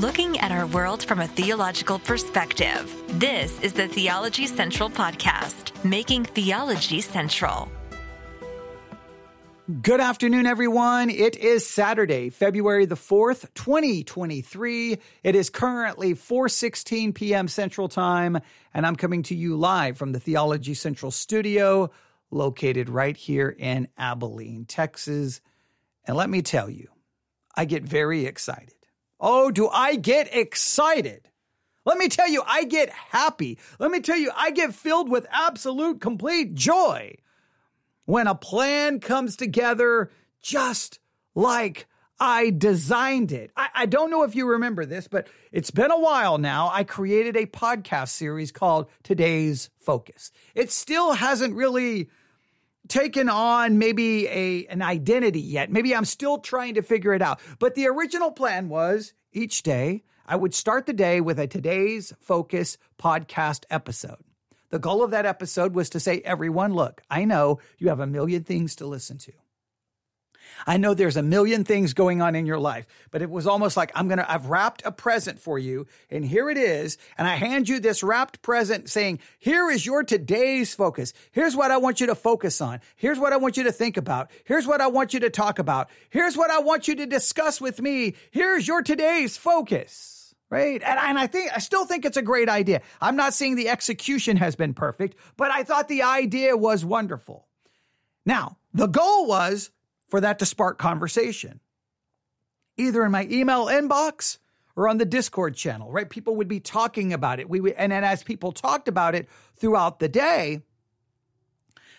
looking at our world from a theological perspective. This is the Theology Central Podcast, making theology central. Good afternoon, everyone. It is Saturday, February the 4th, 2023. It is currently 4:16 p.m. Central Time, and I'm coming to you live from the Theology Central studio located right here in Abilene, Texas. And let me tell you, I get very excited. Oh, do I get excited? Let me tell you, I get happy. Let me tell you, I get filled with absolute complete joy when a plan comes together just like I designed it. I, I, don't know if you remember this, but it's been a while now. I created a podcast series called Today's Focus. It still hasn't really taken on maybe a an identity yet. Maybe I'm still trying to figure it out. But the original plan was each day I would start the day with a Today's Focus podcast episode. The goal of that episode was to say, everyone, look, I know you have a million things to listen to. I know there's a million things going on in your life, but it was almost like I'm going to, I've wrapped a present for you and here it is. And I hand you this wrapped present saying, here is your today's focus. Here's what I want you to focus on. Here's what I want you to think about. Here's what I want you to talk about. Here's what I want you to discuss with me. Here's your today's focus right? And, and, I think I still think it's a great idea. I'm not saying the execution has been perfect, but I thought the idea was wonderful. Now, the goal was for that to spark conversation, either in my email inbox or on the Discord channel, right? People would be talking about it. We would, and then as people talked about it throughout the day,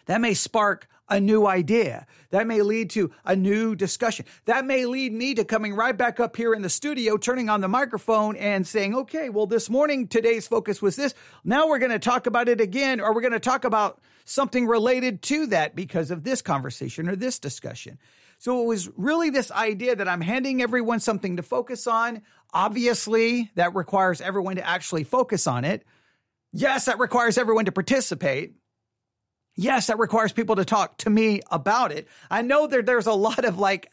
that may spark a new idea. That may lead to a new discussion. That may lead me to coming right back up here in the studio, turning on the microphone and saying, okay, well, this morning, today's focus was this. Now we're going to talk about it again, or we're going to talk about something related to that because of this conversation or this discussion. So it was really this idea that I'm handing everyone something to focus on. Obviously, that requires everyone to actually focus on it. Yes, that requires everyone to participate. Yes, that requires people to talk to me about it. I know that there's a lot of like,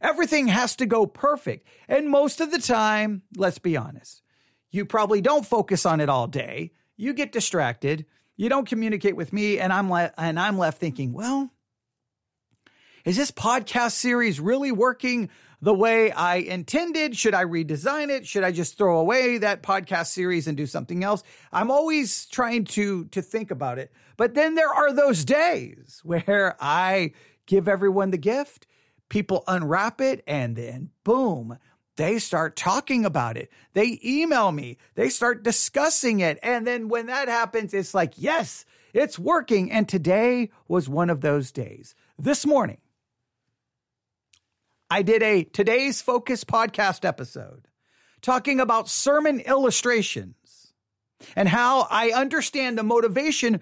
everything has to go perfect. And most of the time, let's be honest, you probably don't focus on it all day. You get distracted. You don't communicate with me. And I'm, le- and I'm left thinking, well, is this podcast series really working the way I intended? Should I redesign it? Should I just throw away that podcast series and do something else? I'm always trying to to think about it. But then there are those days where I give everyone the gift, people unwrap it and then boom, they start talking about it. They email me. They start discussing it. And then when that happens, it's like, yes, it's working. And today was one of those days. This morning, I did a today's focus podcast episode talking about sermon illustrations and how I understand the motivation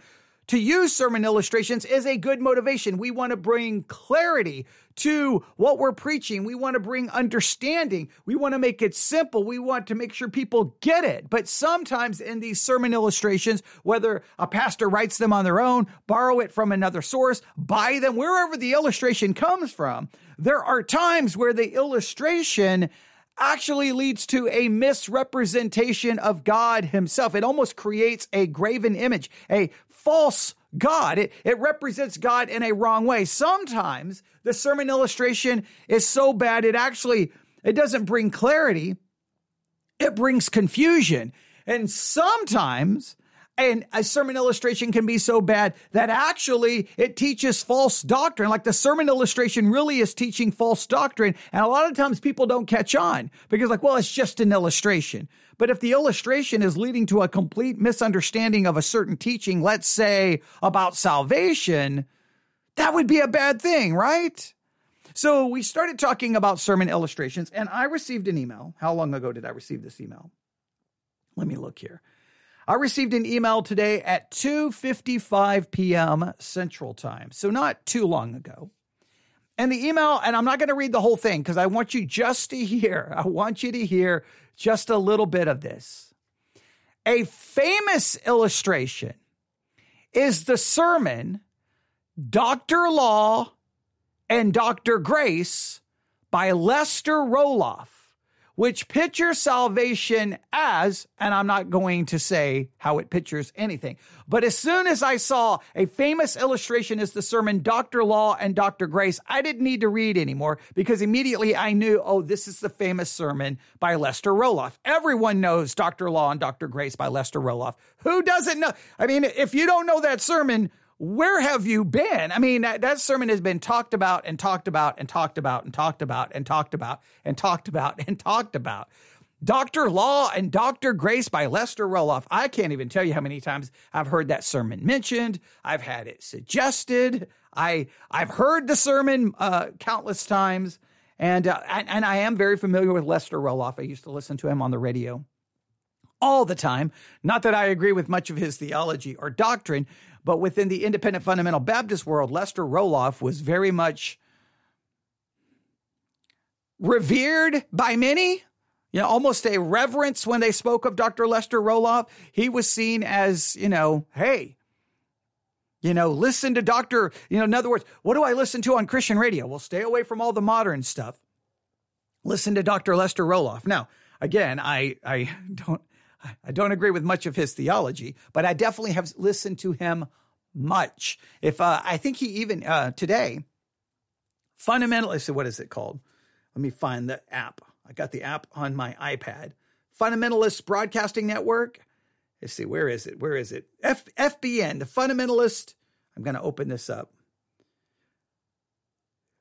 to use sermon illustrations is a good motivation. We want to bring clarity to what we're preaching. We want to bring understanding. We want to make it simple. We want to make sure people get it. But sometimes in these sermon illustrations, whether a pastor writes them on their own, borrow it from another source, buy them, wherever the illustration comes from, there are times where the illustration actually leads to a misrepresentation of God himself. It almost creates a graven image, a false God. It, it represents God in a wrong way. Sometimes the sermon illustration is so bad it actually it doesn't bring clarity. It brings confusion. And sometimes and a sermon illustration can be so bad that actually it teaches false doctrine. Like the sermon illustration really is teaching false doctrine. And a lot of times people don't catch on because like, well, it's just an illustration. But if the illustration is leading to a complete misunderstanding of a certain teaching, let's say about salvation, that would be a bad thing, right? So we started talking about sermon illustrations and I received an email. How long ago did I receive this email? Let me look here. I received an email today at 2:55 p.m. Central Time. So not too long ago. And the email and I'm not going to read the whole thing because I want you just to hear. I want you to hear just a little bit of this. A famous illustration is the sermon Dr. Law and Dr. Grace by Lester Roloff which pictures salvation as, and I'm not going to say how it pictures anything, but as soon as I saw a famous illustration as the sermon Dr. Law and Dr. Grace, I didn't need to read anymore because immediately I knew, oh, this is the famous sermon by Lester Roloff. Everyone knows Dr. Law and Dr. Grace by Lester Roloff. Who doesn't know? I mean, if you don't know that sermon, where have you been? I mean, that, that, sermon has been talked about and talked about and talked about and talked about and talked about and talked about and talked about. Dr. Law and Dr. Grace by Lester Roloff. I can't even tell you how many times I've heard that sermon mentioned. I've had it suggested. I I've heard the sermon uh, countless times, and, uh, and and I am very familiar with Lester Roloff. I used to listen to him on the radio all the time. Not that I agree with much of his theology or doctrine, but within the independent fundamental Baptist world, Lester Roloff was very much revered by many. You know, almost a reverence when they spoke of Dr. Lester Roloff. He was seen as, you know, hey, you know, listen to Dr. You know, in other words, what do I listen to on Christian radio? Well, stay away from all the modern stuff. Listen to Dr. Lester Roloff. Now, again, I I don't I don't agree with much of his theology, but I definitely have listened to him much. If uh, I think he even uh, today, fundamentalist. What is it called? Let me find the app. I got the app on my iPad. Fundamentalist Broadcasting Network. Let's see, where is it? Where is it? F- FBN, the Fundamentalist. I'm going to open this up.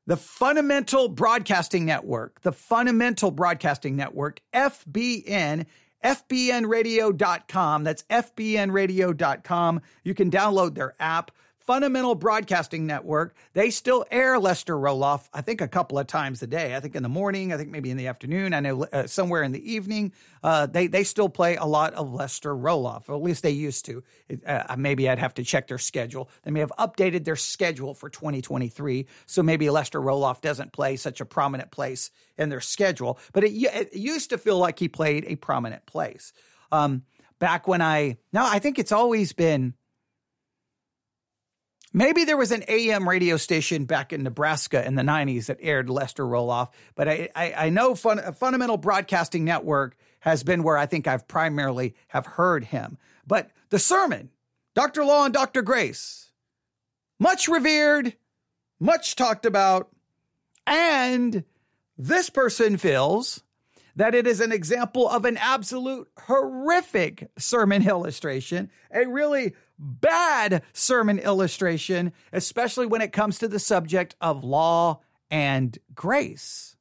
The Fundamental Broadcasting Network, the Fundamental Broadcasting Network, FBN, fbnradio.com. That's fbnradio.com. You can download their app. Fundamental Broadcasting Network. They still air Lester Roloff, I think, a couple of times a day. I think in the morning, I think maybe in the afternoon. I know uh, somewhere in the evening, uh, they they still play a lot of Lester Roloff, or at least they used to. Uh, maybe I'd have to check their schedule. They may have updated their schedule for 2023, so maybe Lester Roloff doesn't play such a prominent place in their schedule. But it, it used to feel like he played a prominent place. Um, back when I now I think it's always been Maybe there was an AM radio station back in Nebraska in the 90s that aired Lester Roloff, but I, I, I know fun, Fundamental Broadcasting Network has been where I think I've primarily have heard him. But the sermon, Dr. Law and Dr. Grace, much revered, much talked about, and this person feels that it is an example of an absolute horrific sermon illustration, a really bad sermon illustration, especially when it comes to the subject of law and grace.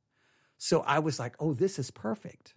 So I was like, oh, this is perfect.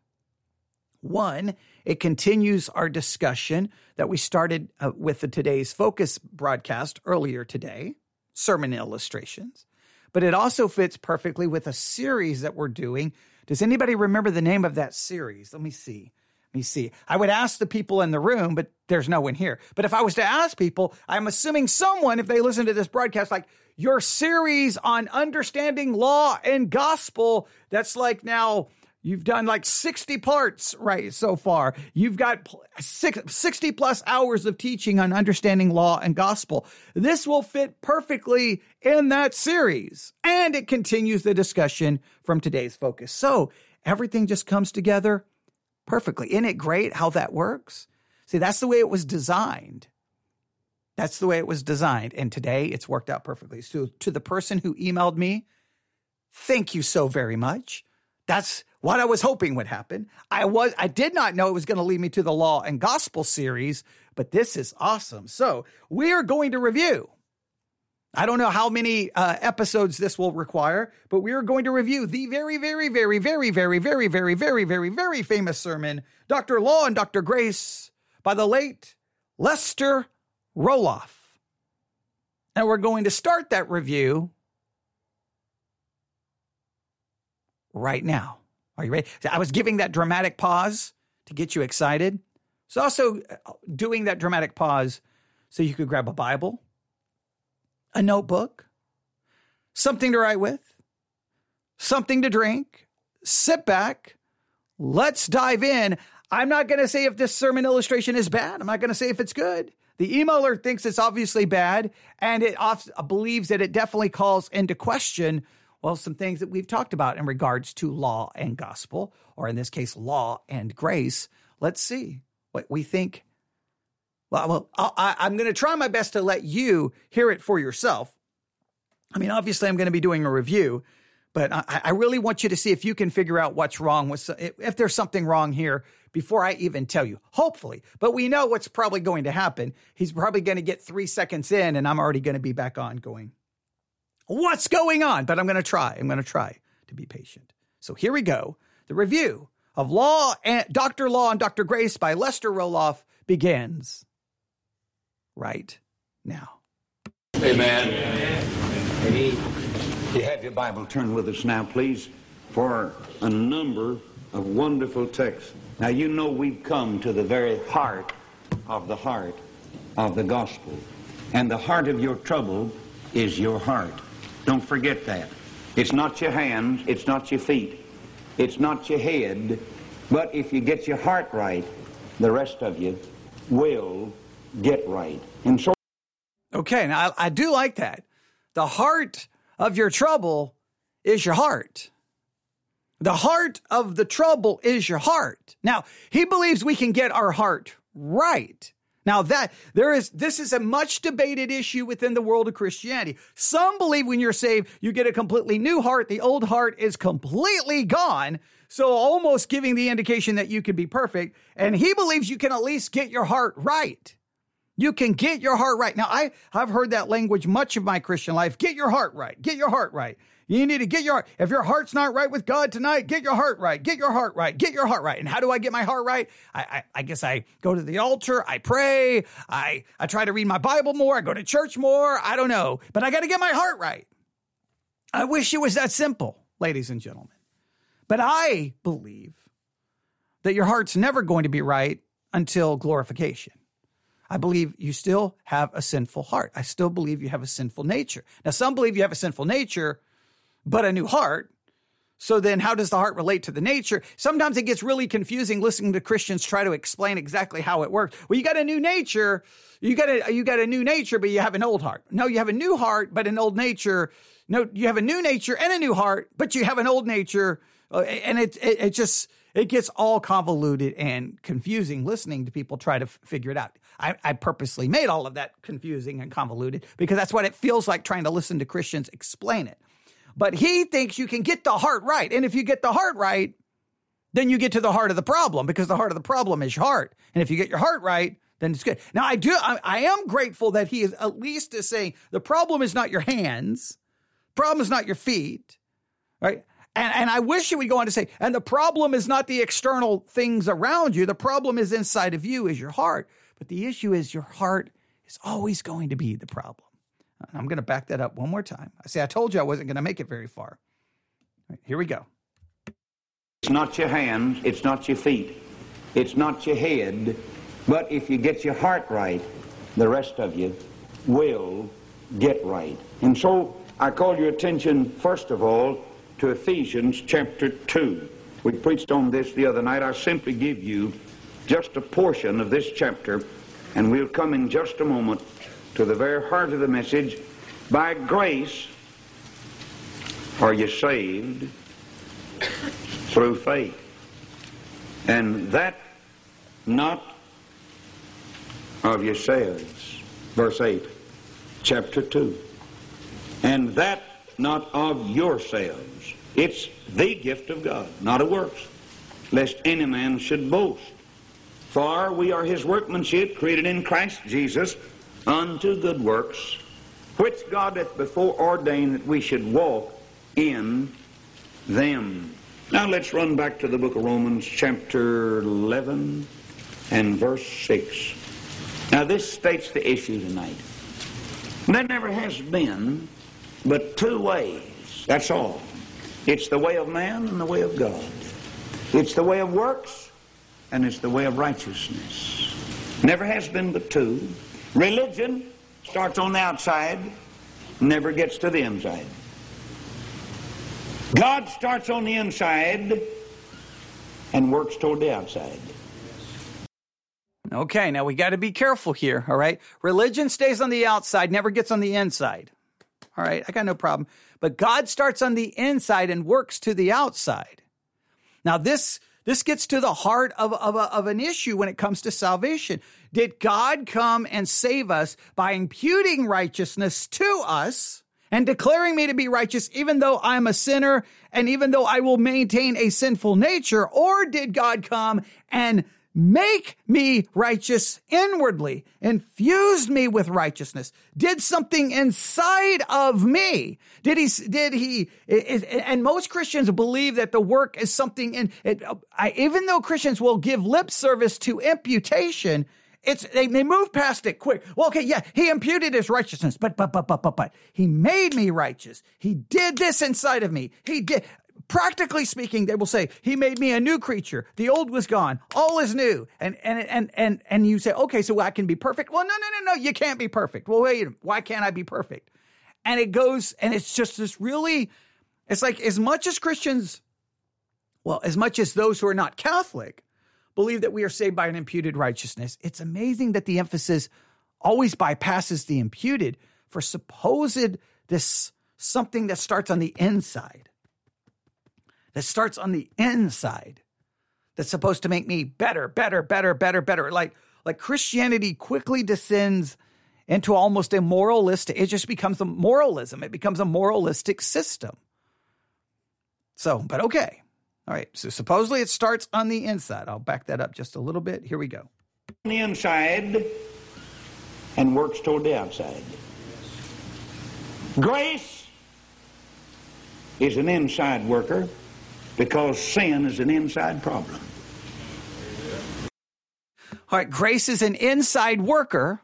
One, it continues our discussion that we started uh, with the today's focus broadcast earlier today, sermon illustrations, but it also fits perfectly with a series that we're doing. Does anybody remember the name of that series? Let me see me see. I would ask the people in the room, but there's no one here. But if I was to ask people, I'm assuming someone, if they listen to this broadcast, like your series on understanding law and gospel, that's like now You've done like 60 parts right so far. You've got 60 plus hours of teaching on understanding law and gospel. This will fit perfectly in that series. And it continues the discussion from today's focus. So everything just comes together perfectly. Isn't it great how that works? See, that's the way it was designed. That's the way it was designed. And today it's worked out perfectly. So, to the person who emailed me, thank you so very much. That's what I was hoping would happen. I was I did not know it was going to lead me to the law and gospel series, but this is awesome. So, we are going to review I don't know how many uh, episodes this will require, but we are going to review the very, very, very, very, very, very, very, very, very, very famous sermon, Dr. Law and Dr. Grace, by the late Lester Roloff. And we're going to start that review right now. Are you ready? I was giving that dramatic pause to get you excited. It's also doing that dramatic pause so you could grab a Bible a notebook, something to write with, something to drink, sit back, let's dive in. I'm not going to say if this sermon illustration is bad. I'm not going to say if it's good. The emailer thinks it's obviously bad and it off- believes that it definitely calls into question Well, some things that we've talked about in regards to law and gospel, or in this case, law and grace. Let's see what we think. Well, well I, I'm going to try my best to let you hear it for yourself. I mean, obviously, I'm going to be doing a review, but I, I, really want you to see if you can figure out what's wrong with if there's something wrong here before I even tell you. Hopefully, but we know what's probably going to happen. He's probably going to get three seconds in, and I'm already going to be back on going. What's going on? But I'm going to try. I'm going to try to be patient. So here we go. The review of Law and Dr. Law and Dr. Grace by Lester Roloff begins right now. Amen. Amen. You have your Bible. Turn with us now, please, for a number of wonderful texts. Now, you know we've come to the very heart of the heart of the gospel. And the heart of your trouble is your heart. Don't forget that. It's not your hands, it's not your feet, it's not your head, but if you get your heart right, the rest of you will get right. And so. Okay, now I, I do like that. The heart of your trouble is your heart. The heart of the trouble is your heart. Now, he believes we can get our heart right. Now that there is, this is a much debated issue within the world of Christianity. Some believe when you're saved, you get a completely new heart. The old heart is completely gone. So almost giving the indication that you can be perfect. And he believes you can at least get your heart right. You can get your heart right. Now, I, I've heard that language much of my Christian life. Get your heart right. Get your heart right. You need to get your, if your heart's not right with God tonight, get your heart right. Get your heart right. Get your heart right. And how do I get my heart right? I, I, I guess I go to the altar. I pray. I, I try to read my Bible more. I go to church more. I don't know, but I got to get my heart right. I wish it was that simple, ladies and gentlemen. But I believe that your heart's never going to be right until glorification. I believe you still have a sinful heart. I still believe you have a sinful nature. Now, some believe you have a sinful nature, but a new heart. So then, how does the heart relate to the nature? Sometimes it gets really confusing listening to Christians try to explain exactly how it works. Well, you got a new nature, you got a you got a new nature, but you have an old heart. No, you have a new heart, but an old nature. No, you have a new nature and a new heart, but you have an old nature, uh, and it, it it just it gets all convoluted and confusing listening to people try to f- figure it out. I, I, purposely made all of that confusing and convoluted because that's what it feels like trying to listen to Christians explain it. But he thinks you can get the heart right. And if you get the heart right, then you get to the heart of the problem because the heart of the problem is your heart. And if you get your heart right, then it's good. Now, I do, I, I am grateful that he is at least is saying the problem is not your hands, problem is not your feet, right? And, and I wish he would go on to say, and the problem is not the external things around you. The problem is inside of you, is your heart. But the issue is your heart is always going to be the problem. I'm going to back that up one more time. I say, I told you I wasn't going to make it very far. Right, here we go. It's not your hands, it's not your feet, it's not your head, but if you get your heart right, the rest of you will get right. And so I call your attention, first of all, to Ephesians chapter 2. We preached on this the other night. I simply give you just a portion of this chapter, and we'll come in just a moment to the very heart of the message. By grace are you saved through faith. And that not of yourselves. Verse 8, chapter 2. And that not of yourselves. It's the gift of God, not of works, lest any man should boast. For we are his workmanship, created in Christ Jesus, unto good works, which God hath before ordained that we should walk in them. Now let's run back to the book of Romans, chapter 11 and verse 6. Now this states the issue tonight. There never has been but two ways. That's all. It's the way of man and the way of God. It's the way of works and it's the way of righteousness. Never has been but two. Religion starts on the outside, never gets to the inside. God starts on the inside and works toward the outside. Okay, now we got to be careful here, all right? Religion stays on the outside, never gets on the inside. All right, I got no problem. but God starts on the inside and works to the outside. Now, this this gets to the heart of, of, of an issue when it comes to salvation. Did God come and save us by imputing righteousness to us and declaring me to be righteous, even though I'm a sinner and even though I will maintain a sinful nature? Or did God come and make me righteous inwardly, infused me with righteousness, did something inside of me. Did he, did he, and most Christians believe that the work is something in it. I, even though Christians will give lip service to imputation, it's they, they move past it quick. Well, okay, yeah, he imputed his righteousness, but but but but but but he made me righteous. He did this inside of me. He did practically speaking, they will say, He made me a new creature. The old was gone. All is new. And and and and and you say, okay, so I can be perfect. Well, no, no, no, no, you can't be perfect. Well, wait, why can't I be perfect? And it goes, and it's just this really, it's like as much as Christians, well, as much as those who are not Catholic believe that we are saved by an imputed righteousness, it's amazing that the emphasis always bypasses the imputed for supposed this something that starts on the inside that starts on the inside that's supposed to make me better, better, better, better, better. Like, like Christianity quickly descends into almost a moralistic, it just becomes a moralism. It becomes a moralistic system. So, but okay. All right. So supposedly it starts on the inside. I'll back that up just a little bit. Here we go. On the inside and works toward the outside. Grace is an inside worker because sin is an inside problem. All right, grace is an inside worker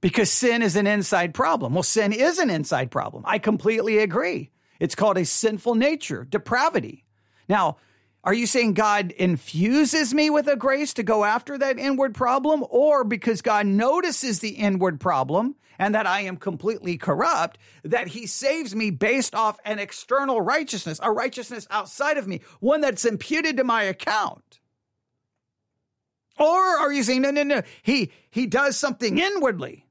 because sin is an inside problem. Well, sin is an inside problem. I completely agree. It's called a sinful nature, depravity. Now, are you saying God infuses me with a grace to go after that inward problem? Or because God notices the inward problem and that I am completely corrupt, that he saves me based off an external righteousness, a righteousness outside of me, one that's imputed to my account? Or are you saying, no, no, no, he, he does something inwardly.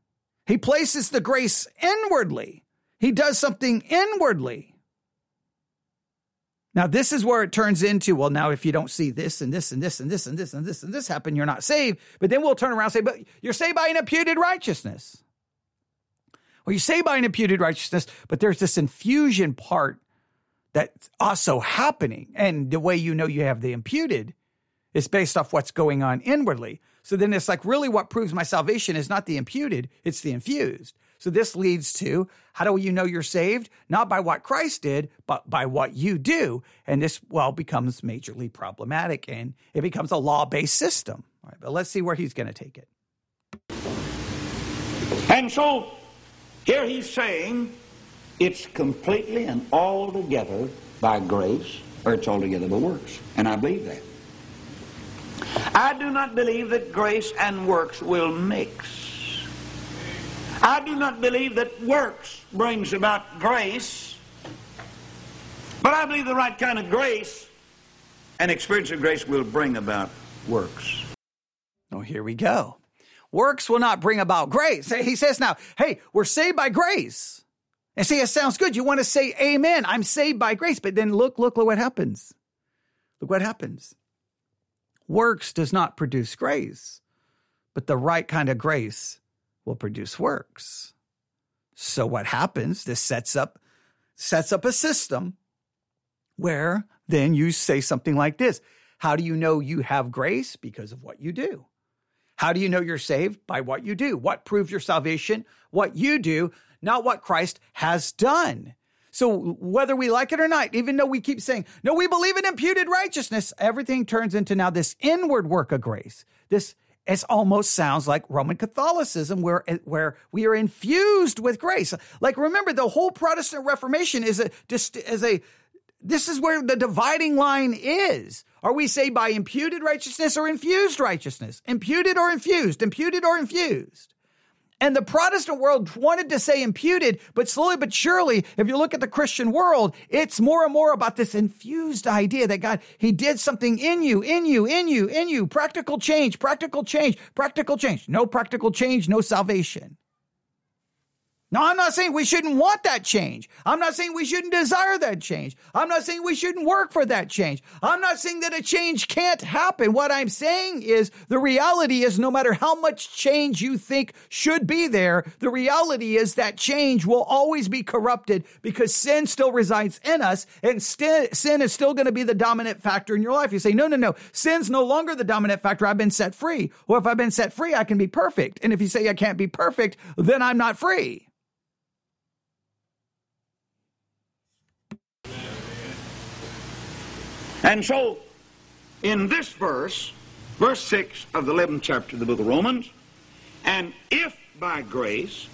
He places the grace inwardly. He does something inwardly. Now, this is where it turns into, well, now if you don't see this and this and this and this and this and this and this happen, you're not saved. But then we'll turn around and say, but you're saved by an imputed righteousness. Well, you say by an imputed righteousness, but there's this infusion part that's also happening. And the way you know you have the imputed is based off what's going on inwardly. So then it's like really what proves my salvation is not the imputed, it's the infused. So this leads to how do you know you're saved? Not by what Christ did, but by what you do. And this, well, becomes majorly problematic and it becomes a law based system. All right, but let's see where he's going to take it. And so here he's saying it's completely and altogether by grace, or it's altogether by works. And I believe that. I do not believe that grace and works will mix. I do not believe that works brings about grace, but I believe the right kind of grace and experience of grace will bring about works. Oh, here we go. Works will not bring about grace. He says now, hey, we're saved by grace. And see, it sounds good. You want to say amen. I'm saved by grace. But then look, look, look what happens. Look what happens. Works does not produce grace, but the right kind of grace will produce works. So what happens? This sets up sets up a system where then you say something like this. How do you know you have grace? Because of what you do. How do you know you're saved? By what you do. What proves your salvation? What you do, not what Christ has done. So whether we like it or not, even though we keep saying, no, we believe in imputed righteousness, everything turns into now this inward work of grace, this it almost sounds like Roman Catholicism, where eh, where we are infused with grace. Like remember, the whole Protestant Reformation is a just a this is where the dividing line is. Are we saved by imputed righteousness or infused righteousness? Imputed or infused? Imputed or infused? And the Protestant world wanted to say imputed, but slowly but surely, if you look at the Christian world, it's more and more about this infused idea that God, He did something in you, in you, in you, in you. Practical change, practical change, practical change. No practical change, no salvation. Now, I'm not saying we shouldn't want that change. I'm not saying we shouldn't desire that change. I'm not saying we shouldn't work for that change. I'm not saying that a change can't happen. What I'm saying is the reality is no matter how much change you think should be there, the reality is that change will always be corrupted because sin still resides in us and st- sin is still going to be the dominant factor in your life. You say, no, no, no. Sin's no longer the dominant factor. I've been set free. Well, if I've been set free, I can be perfect. And if you say I can't be perfect, then I'm not free. And so, in this verse, verse 6 of the 11th chapter of the book of Romans, and if by grace,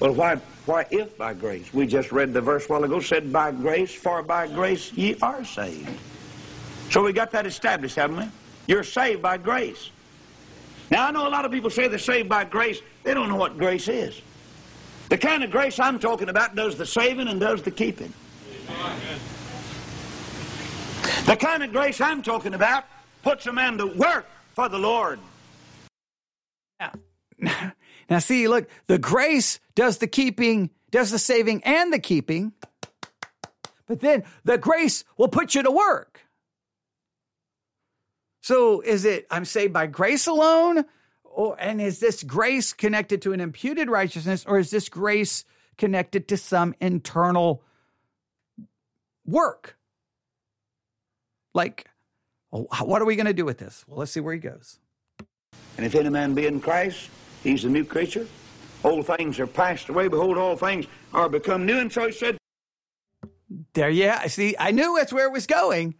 well, why, why if by grace? We just read the verse a while ago, said by grace, for by grace ye are saved. So we got that established, haven't we? You're saved by grace. Now, I know a lot of people say they're saved by grace. They don't know what grace is. The kind of grace I'm talking about does the saving and does the keeping. Amen. The kind of grace I'm talking about puts a man to work for the Lord. Now, now see, look, the grace does the keeping, does the saving and the keeping, but then the grace will put you to work. So is it I'm saved by grace alone? Or and is this grace connected to an imputed righteousness, or is this grace connected to some internal work? Like, oh, what are we going to do with this? Well, let's see where he goes. And if any man be in Christ, he's a new creature. Old things are passed away. Behold, all things are become new. And so he said, There, yeah. See, I knew that's where it was going.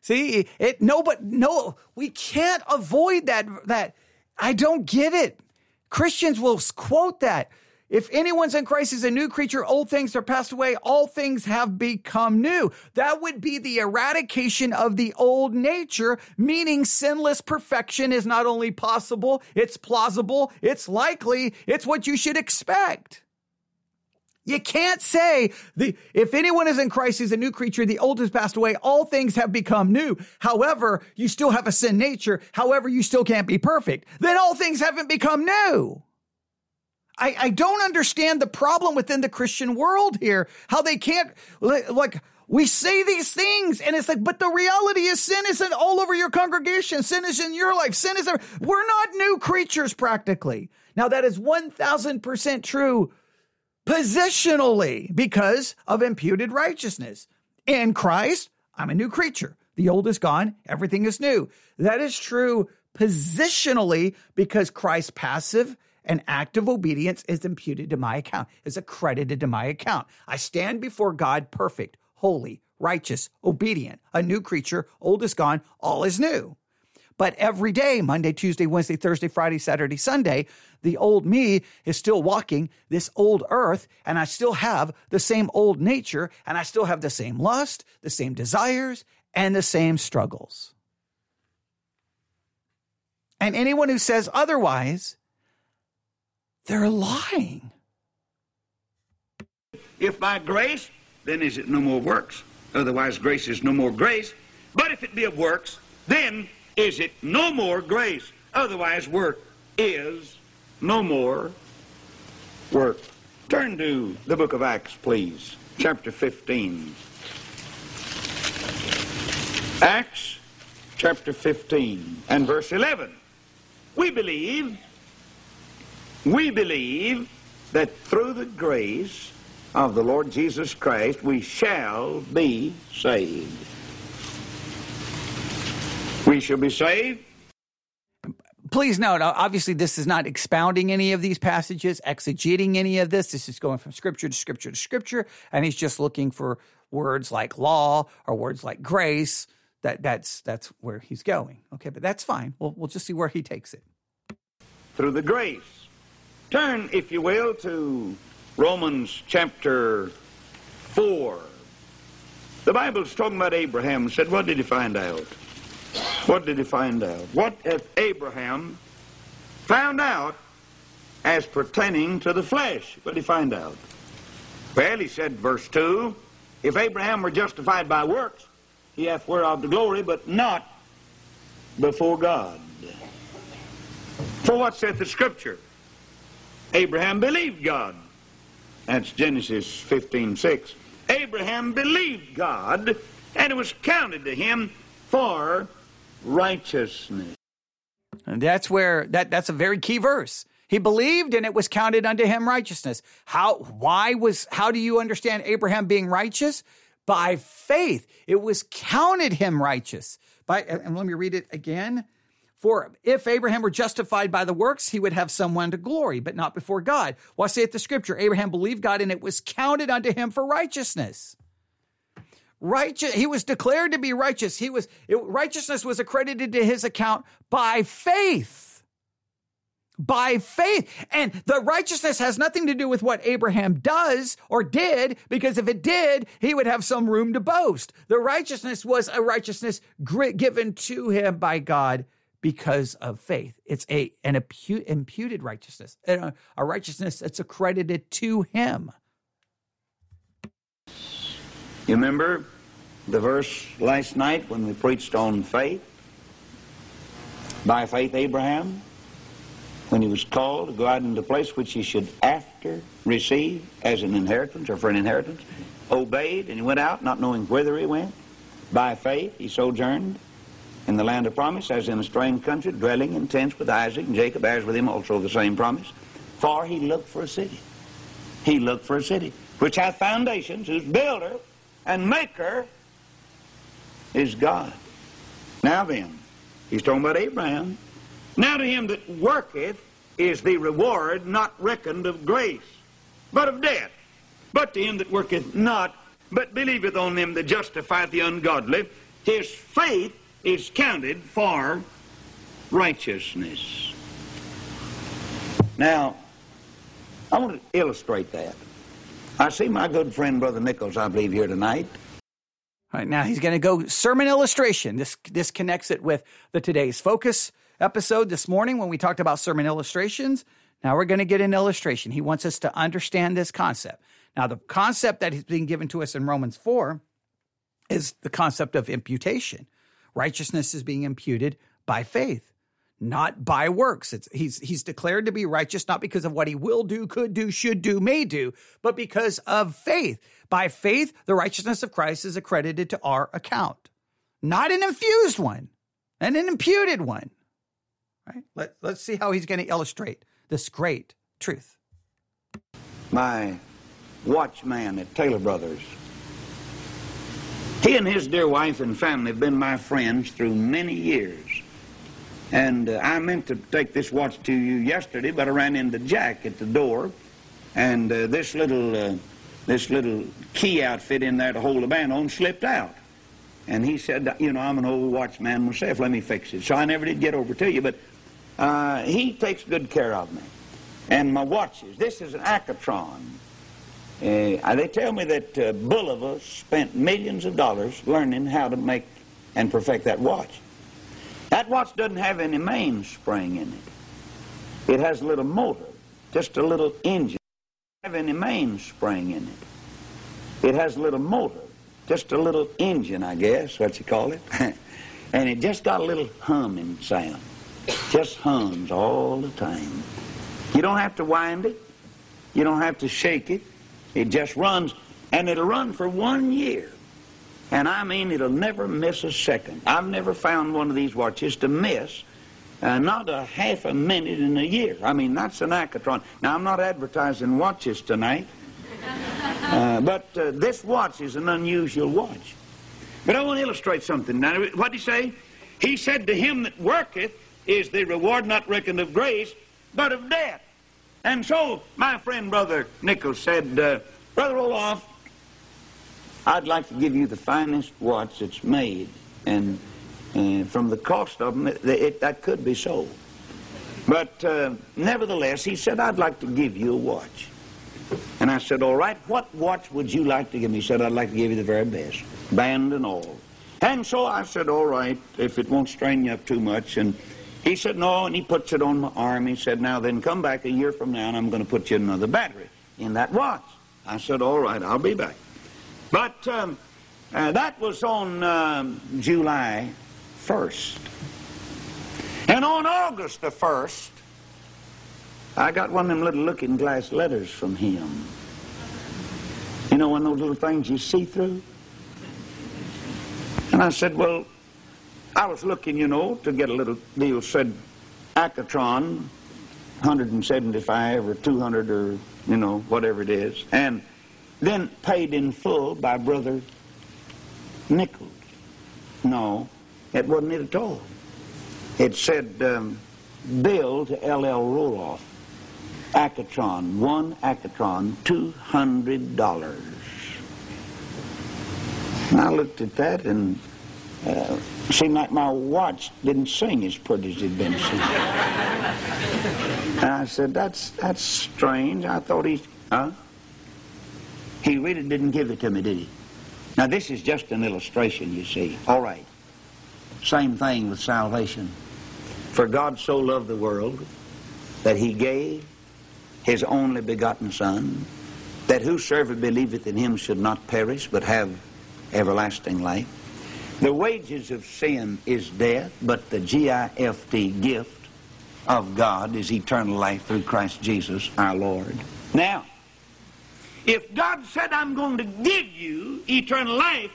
See, it no, but no, we can't avoid that. That I don't get it. Christians will quote that. If anyone's in Christ is a new creature, old things are passed away, all things have become new. That would be the eradication of the old nature, meaning sinless perfection is not only possible, it's plausible, it's likely, it's what you should expect. You can't say the if anyone is in Christ is a new creature, the old has passed away, all things have become new. However, you still have a sin nature. However, you still can't be perfect. Then all things haven't become new. I, I don't understand the problem within the Christian world here. How they can't like we say these things and it's like, but the reality is sin isn't all over your congregation. Sin is in your life. Sin is, we're not new creatures practically. Now that is 1000% true positionally because of imputed righteousness. In Christ, I'm a new creature. The old is gone. Everything is new. That is true positionally because Christ's passive an act of obedience is imputed to my account, is accredited to my account. I stand before God perfect, holy, righteous, obedient, a new creature, old is gone, all is new. But every day, Monday, Tuesday, Wednesday, Thursday, Friday, Saturday, Sunday, the old me is still walking this old earth, and I still have the same old nature, and I still have the same lust, the same desires, and the same struggles. And anyone who says otherwise they're lying. If by grace, then is it no more works? Otherwise, grace is no more grace. But if it be of works, then is it no more grace? Otherwise, work is no more work. Turn to the book of Acts, please, chapter 15. Acts chapter 15 and verse 11. We believe we believe that through the grace of the Lord Jesus Christ we shall be saved. We shall be saved. Please note, obviously, this is not expounding any of these passages, exegeting any of this. This is going from scripture to scripture to scripture, and he's just looking for words like law or words like grace. That that's that's where he's going. Okay, but that's fine. We'll we'll just see where he takes it. Through the grace Turn, if you will, to Romans chapter 4. The Bible's talking about Abraham. Said, what did he find out? What did he find out? What if Abraham found out as pertaining to the flesh? What did he find out? Well, he said, verse 2, if Abraham were justified by works, he hath whereof the glory, but not before God. For what saith the Scripture? Abraham believed God, That's Genesis 15 6. Abraham believed God, and it was counted to him for righteousness. And that's where that that's a very key verse. He believed and it was counted unto him righteousness. How why was how do you understand Abraham being righteous? By faith. It was counted him righteous. By and let me read it again. For if Abraham were justified by the works, he would have someone to glory, but not before God. What saith the scripture? Abraham believed God and it was counted unto him for righteousness. Righteous, he was declared to be righteous. He was it, righteousness was accredited to his account by faith. By faith. And the righteousness has nothing to do with what Abraham does or did, because if it did, he would have some room to boast. The righteousness was a righteousness given to him by God because of faith. It's a an imputed righteousness, a, a righteousness that's accredited to him. You remember the verse last night when we preached on faith? By faith, Abraham, when he was called to go out into the place which he should after receive as an inheritance or for an inheritance, obeyed and he went out not knowing whither he went. By faith, he sojourned in the land of promise, as in a strange country, dwelling in tents with Isaac and Jacob, as with him also the same promise. For he looked for a city. He looked for a city, which hath foundations, whose builder and maker is God. Now then, he's talking about Abraham. Now to him that worketh is the reward not reckoned of grace, but of debt. But to him that worketh not, but believeth on him that justifieth the ungodly, his faith is counted for righteousness. Now, I want to illustrate that. I see my good friend Brother Nichols, I believe, here tonight. All right, now he's going to go sermon illustration. This this connects it with the today's focus episode this morning when we talked about sermon illustrations. Now we're going to get an illustration. He wants us to understand this concept. Now, the concept that is being given to us in Romans 4 is the concept of imputation. Righteousness is being imputed by faith, not by works. It's, he's, he's declared to be righteous not because of what he will do, could do, should do, may do, but because of faith. By faith, the righteousness of Christ is accredited to our account, not an infused one, and an imputed one. Right? Let, let's see how he's going to illustrate this great truth. My watchman at Taylor Brothers he and his dear wife and family have been my friends through many years. And uh, I meant to take this watch to you yesterday, but I ran into Jack at the door, and uh, this little uh, this little key outfit in there to hold the band on slipped out. And he said, you know, I'm an old watchman myself. Let me fix it. So I never did get over to you, but uh, he takes good care of me. And my watches. This is an Accutron. Uh, they tell me that uh, Bulova spent millions of dollars learning how to make and perfect that watch. That watch doesn't have any mainspring in it. It has a little motor, just a little engine. It doesn't have any mainspring in it. It has a little motor, just a little engine, I guess, what you call it. and it just got a little humming sound. Just hums all the time. You don't have to wind it. You don't have to shake it. It just runs, and it'll run for one year. And I mean, it'll never miss a second. I've never found one of these watches to miss uh, not a half a minute in a year. I mean, that's an Accutron. Now, I'm not advertising watches tonight, uh, but uh, this watch is an unusual watch. But I want to illustrate something. Now, what did he say? He said, To him that worketh is the reward not reckoned of grace, but of debt. And so my friend Brother Nichols said, uh, Brother Roloff, I'd like to give you the finest watch that's made. And uh, from the cost of them, it, it, that could be sold. But uh, nevertheless, he said, I'd like to give you a watch. And I said, all right, what watch would you like to give me? He said, I'd like to give you the very best, band and all. And so I said, all right, if it won't strain you up too much. And he said, no, and he puts it on my arm. He said, now then come back a year from now and I'm going to put you another battery in that watch. I said, all right, I'll be back. But um, uh, that was on um, July 1st. And on August the 1st, I got one of them little looking glass letters from him. You know, one of those little things you see through? And I said, well, I was looking, you know, to get a little deal, said Accutron, 175 or 200 or, you know, whatever it is. And then paid in full by Brother Nichols. No, it wasn't it at all. It said, um, bill to L.L. Roloff. Accutron, one Accutron, $200. And I looked at that and uh, seemed like my watch didn't sing as pretty as it'd been singing. and I said, that's, that's strange. I thought he, huh? He really didn't give it to me, did he? Now, this is just an illustration, you see. All right. Same thing with salvation. For God so loved the world that he gave his only begotten Son, that whosoever believeth in him should not perish, but have everlasting life. The wages of sin is death, but the G-I-F-T gift of God is eternal life through Christ Jesus our Lord. Now, if God said, I'm going to give you eternal life,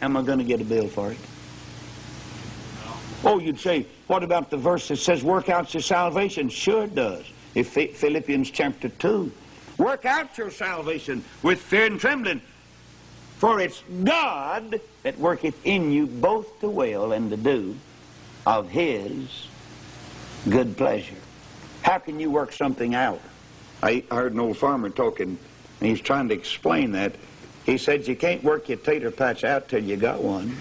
am I going to get a bill for it? Oh, you'd say, what about the verse that says, work out your salvation? Sure does. If Philippians chapter 2. Work out your salvation with fear and trembling. For it's God that worketh in you both to will and to do of his good pleasure. How can you work something out? I heard an old farmer talking, and he's trying to explain that. He said, you can't work your tater patch out till you got one.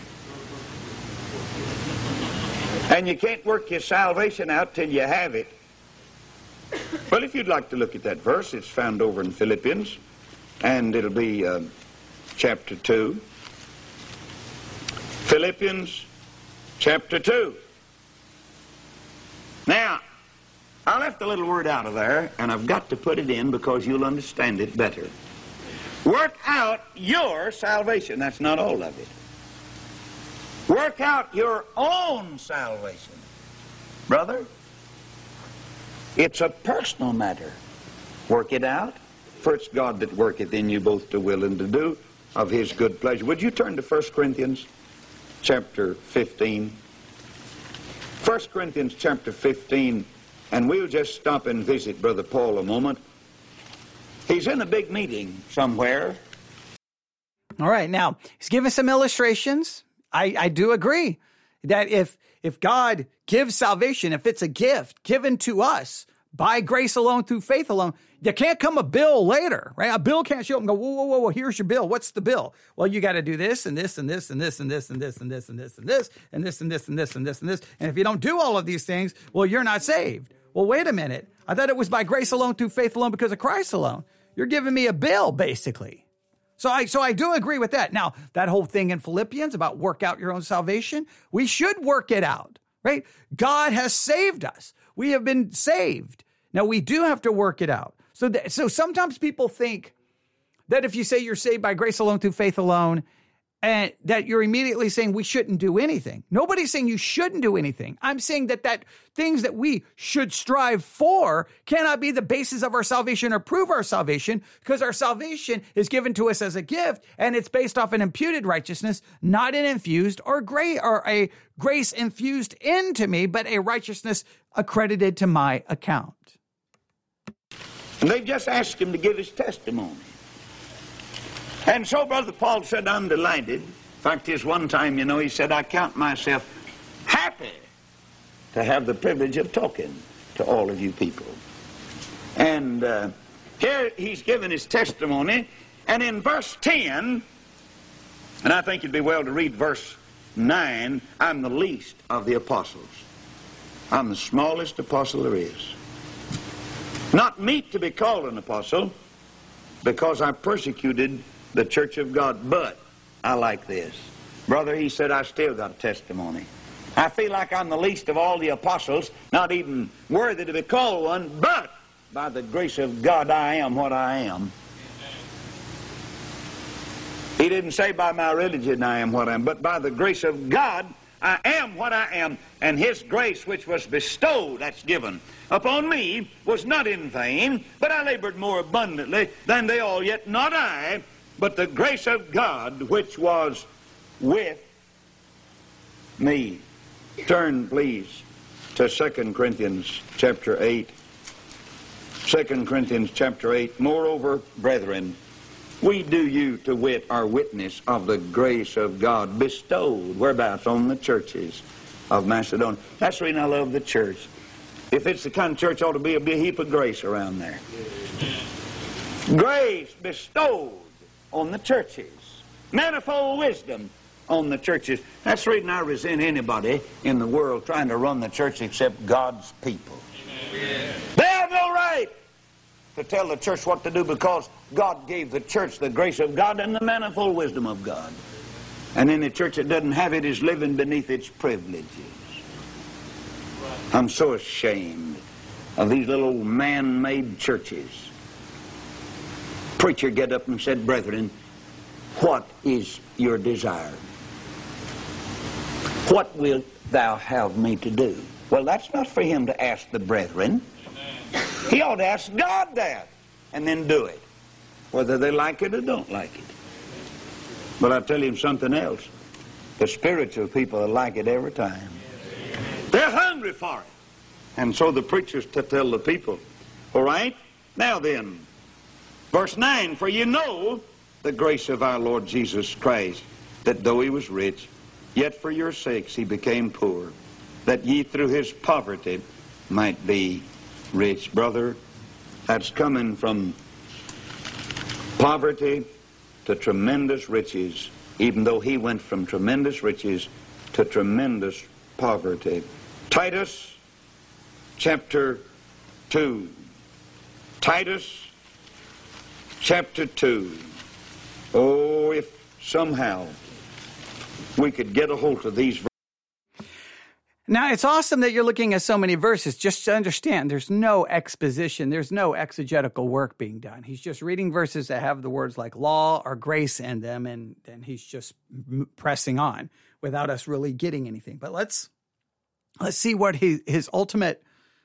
And you can't work your salvation out till you have it. Well, if you'd like to look at that verse, it's found over in Philippians, and it'll be uh, chapter 2. Philippians chapter 2. Now, I left a little word out of there, and I've got to put it in because you'll understand it better. Work out your salvation. That's not all of it. Work out your own salvation. Brother, it's a personal matter. Work it out, for it's God that worketh in you both to will and to do of his good pleasure. Would you turn to 1 Corinthians chapter 15? 1 Corinthians chapter 15, and we'll just stop and visit Brother Paul a moment. He's in a big meeting somewhere. All right, now he's given some illustrations. I, I do agree that if if God gives salvation, if it's a gift given to us by grace alone through faith alone, there can't come a bill later, right? A bill can't show up and go, whoa, whoa, whoa, whoa, here's your bill. What's the bill? Well, you got to do this and this and this and this and this and this and this and this and this and this and this and this and this and this. And if you don't do all of these things, well, you're not saved. Well, wait a minute. I thought it was by grace alone through faith alone because of Christ alone. You're giving me a bill, basically. So I so I do agree with that. Now, that whole thing in Philippians about work out your own salvation, we should work it out, right? God has saved us. We have been saved. Now we do have to work it out. So th- so sometimes people think that if you say you're saved by grace alone through faith alone, and that you're immediately saying we shouldn't do anything. Nobody's saying you shouldn't do anything. I'm saying that that things that we should strive for cannot be the basis of our salvation or prove our salvation because our salvation is given to us as a gift and it's based off an imputed righteousness, not an infused or gray or a grace infused into me, but a righteousness accredited to my account. And they just asked him to give his testimony. And so Brother Paul said, I'm delighted. In fact, his one time, you know, he said, I count myself happy to have the privilege of talking to all of you people. And uh, here he's given his testimony, and in verse 10, and I think it'd be well to read verse 9, I'm the least of the apostles. I'm the smallest apostle there is. Not meet to be called an apostle, because I persecuted the church of God. But I like this. Brother, he said, I still got a testimony. I feel like I'm the least of all the apostles, not even worthy to be called one, but by the grace of God, I am what I am. He didn't say by my religion I am what I am, but by the grace of God, I am what I am. And His grace, which was bestowed, that's given, upon me, was not in vain, but I labored more abundantly than they all, yet not I, but the grace of God which was with me. Turn, please, to 2 Corinthians chapter 8. 2 Corinthians chapter 8. Moreover, brethren, we do you to wit our witness of the grace of God bestowed, whereabouts on the churches of Macedonia. That's the reason I love the church. If it's the kind of church ought to be, a heap of grace around there. Grace bestowed on the churches. Manifold wisdom on the churches. That's the reason I resent anybody in the world trying to run the church except God's people. Amen. They have no right to tell the church what to do because God gave the church the grace of God and the manifold wisdom of God. And any church that doesn't have it is living beneath its privileges. I'm so ashamed of these little man-made churches. Preacher get up and said, Brethren, what is your desire? What wilt thou have me to do? Well, that's not for him to ask the brethren. He ought to ask God that and then do it, whether they like it or don't like it. But I'll tell you something else. The spiritual people like it every time. They're hungry for it. And so the preachers to tell the people. All right? Now then, verse 9, For you know the grace of our Lord Jesus Christ, that though he was rich, yet for your sakes he became poor, that ye through his poverty might be rich. Brother, that's coming from poverty to tremendous riches, even though he went from tremendous riches to tremendous poverty. Titus chapter 2. Titus chapter 2. Oh, if somehow we could get a hold of these now, it's awesome that you're looking at so many verses. Just to understand, there's no exposition, there's no exegetical work being done. He's just reading verses that have the words like law or grace in them, and then he's just pressing on without us really getting anything. But let's let's see what he, his ultimate,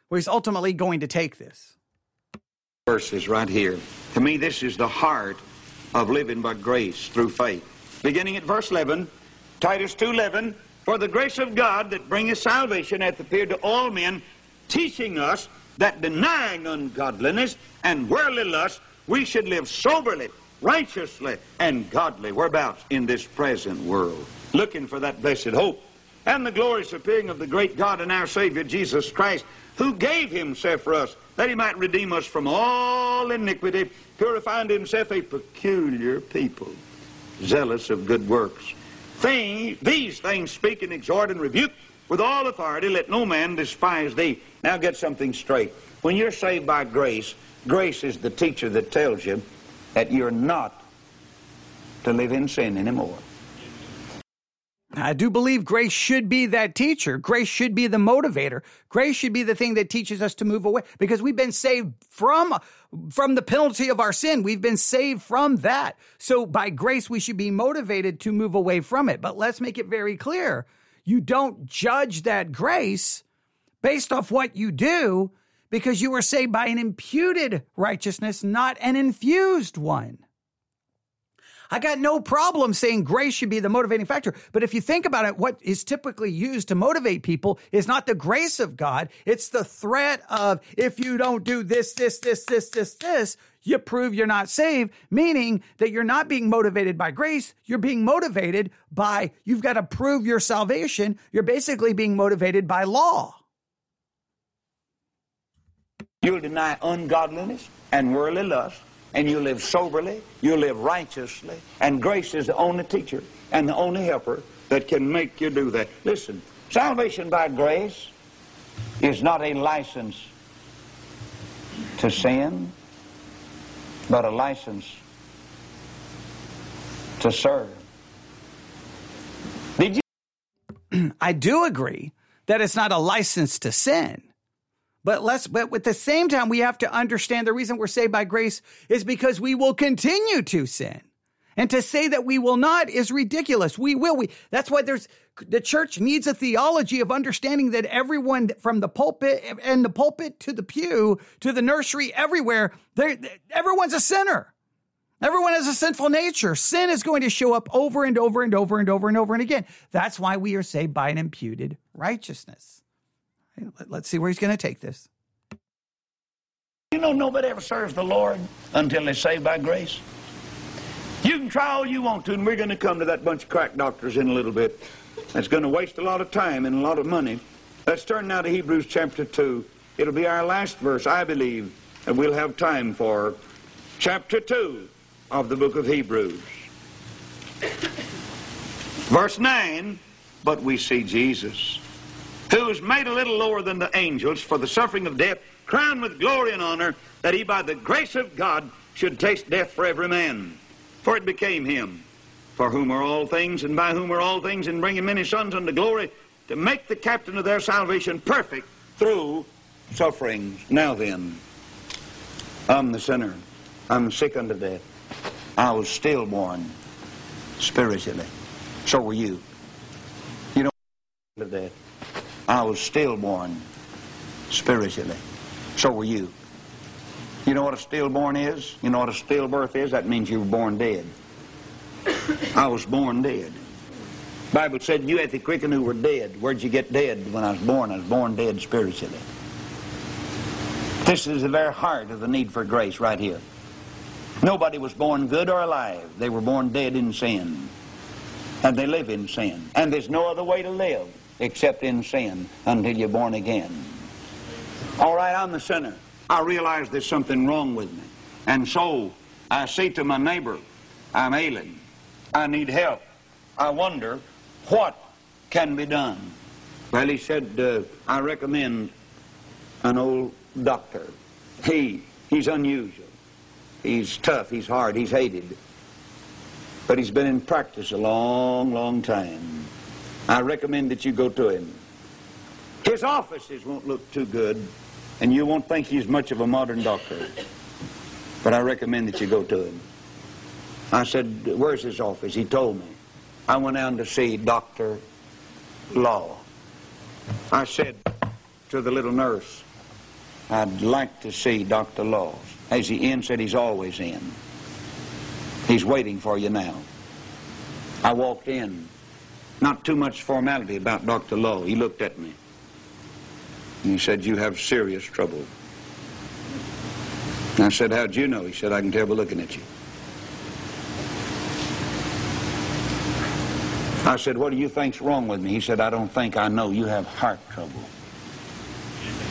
where he's ultimately going to take this. Verses right here. To me, this is the heart of living by grace through faith. Beginning at verse 11, Titus 2:11. For the grace of God that bringeth salvation hath appeared to all men, teaching us that denying ungodliness and worldly lust, we should live soberly, righteously, and godly. Whereabouts? In this present world. Looking for that blessed hope. And the glorious appearing of the great God and our Savior Jesus Christ, who gave himself for us, that he might redeem us from all iniquity, purifying himself a peculiar people, zealous of good works thing, these things speak and exhort and rebuke with all authority. Let no man despise thee. Now get something straight. When you're saved by grace, grace is the teacher that tells you that you're not to live in sin anymore. I do believe grace should be that teacher. Grace should be the motivator. Grace should be the thing that teaches us to move away because we've been saved from, from the penalty of our sin. We've been saved from that. So by grace, we should be motivated to move away from it. But let's make it very clear. You don't judge that grace based off what you do because you were saved by an imputed righteousness, not an infused one. I got no problem saying grace should be the motivating factor. But if you think about it, what is typically used to motivate people is not the grace of God. It's the threat of if you don't do this, this, this, this, this, this, you prove you're not saved, meaning that you're not being motivated by grace. You're being motivated by, you've got to prove your salvation. You're basically being motivated by law. You'll deny ungodliness and worldly lust and you live soberly, you live righteously, and grace is the only teacher and the only helper that can make you do that. Listen, salvation by grace is not a license to sin, but a license to serve. Did you? I do agree that it's not a license to sin. But let's, but at the same time, we have to understand the reason we're saved by grace is because we will continue to sin. And to say that we will not is ridiculous. We will. We, that's why there's, the church needs a theology of understanding that everyone from the pulpit and the pulpit to the pew to the nursery everywhere, everyone's a sinner. Everyone has a sinful nature. Sin is going to show up over and over and over and over and over and again. That's why we are saved by an imputed righteousness. Let's see where he's going to take this. You know, nobody ever serves the Lord until they're saved by grace. You can try all you want to, and we're going to come to that bunch of crack doctors in a little bit. That's going to waste a lot of time and a lot of money. Let's turn now to Hebrews chapter 2. It'll be our last verse, I believe, and we'll have time for chapter 2 of the book of Hebrews. Verse 9, but we see Jesus, who was made a little lower than the angels for the suffering of death, crowned with glory and honor, that he by the grace of God should taste death for every man. For it became him, for whom are all things, and by whom are all things, and bringing many sons unto glory, to make the captain of their salvation perfect through sufferings. Now then, I'm the sinner. I'm sick unto death. I was stillborn spiritually. So were you. You know that. I was stillborn spiritually. So were you. You know what a stillborn is? You know what a stillbirth is? That means you were born dead. I was born dead. Bible said, you at the quicken who were dead. Where'd you get dead when I was born? I was born dead spiritually. This is the very heart of the need for grace right here. Nobody was born good or alive. They were born dead in sin. And they live in sin. And there's no other way to live except in sin until you're born again. All right, I'm the sinner. I realize there's something wrong with me. And so I say to my neighbor, I'm ailing. I need help. I wonder what can be done. Well, he said, uh, I recommend an old doctor. He, he's unusual. He's tough, he's hard, he's hated. But he's been in practice a long, long time. I recommend that you go to him. His offices won't look too good, and you won't think he's much of a modern doctor. But I recommend that you go to him. I said, where's his office? He told me. I went down to see Dr. Law. I said to the little nurse, I'd like to see Dr. Law. As he in said he's always in. He's waiting for you now. I walked in. Not too much formality about Dr. Law. He looked at me. And he said, you have serious trouble. I said, how'd you know? He said, I can tell by looking at you. I said, what do you think's wrong with me? He said, I don't think I know. You have heart trouble.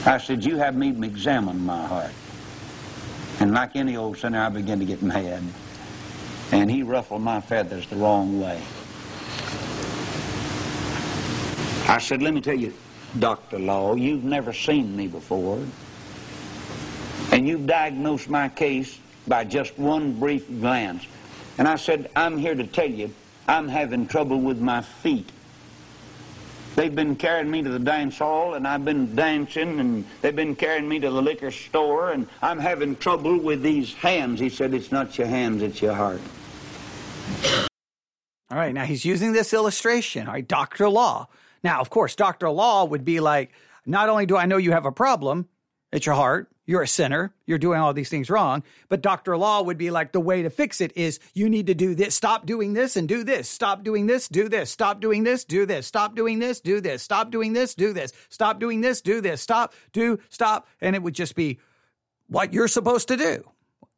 I said, you have me examine my heart. And like any old sinner, I began to get mad. And he ruffled my feathers the wrong way. I said, let me tell you, Dr. Law, you've never seen me before. And you've diagnosed my case by just one brief glance. And I said, I'm here to tell you, I'm having trouble with my feet. They've been carrying me to the dance hall, and I've been dancing, and they've been carrying me to the liquor store, and I'm having trouble with these hands. He said, It's not your hands, it's your heart. All right, now he's using this illustration, all right, Dr. Law. Now, of course, Dr. Law would be like, Not only do I know you have a problem, it's your heart, you're a sinner. You're doing all these things wrong. But Dr. Law would be like the way to fix it is you need to do this. Stop doing this and do this. Stop doing this, do this. Stop doing this, do this. Stop doing this, do this. Stop doing this, do this. Stop doing this, do this. Stop, do, stop. And it would just be what you're supposed to do,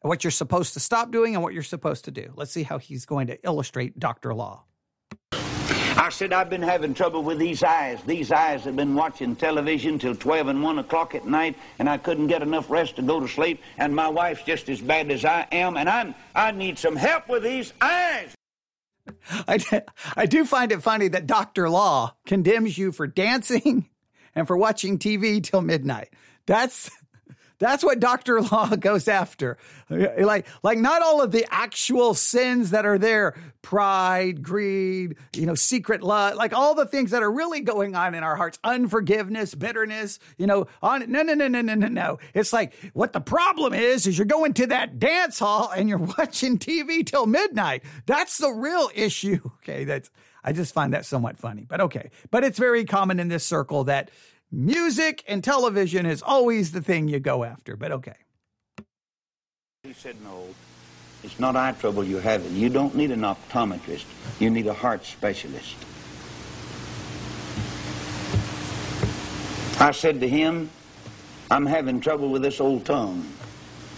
what you're supposed to stop doing, and what you're supposed to do. Let's see how he's going to illustrate Dr. Law. I said, I've been having trouble with these eyes. These eyes have been watching television till 12 and 1 o'clock at night, and I couldn't get enough rest to go to sleep, and my wife's just as bad as I am, and I'm, I need some help with these eyes. I, I do find it funny that Dr. Law condemns you for dancing and for watching TV till midnight. That's that's what Dr. Law goes after. Like, like not all of the actual sins that are there, pride, greed, you know, secret love, like all the things that are really going on in our hearts, unforgiveness, bitterness, you know, on no, no, no, no, no, no, no. It's like what the problem is, is you're going to that dance hall and you're watching TV till midnight. That's the real issue. Okay. That's, I just find that somewhat funny, but okay. But it's very common in this circle that music and television is always the thing you go after, but okay. He said no. It's not eye trouble you're having. You don't need an optometrist. You need a heart specialist. I said to him, I'm having trouble with this old tongue.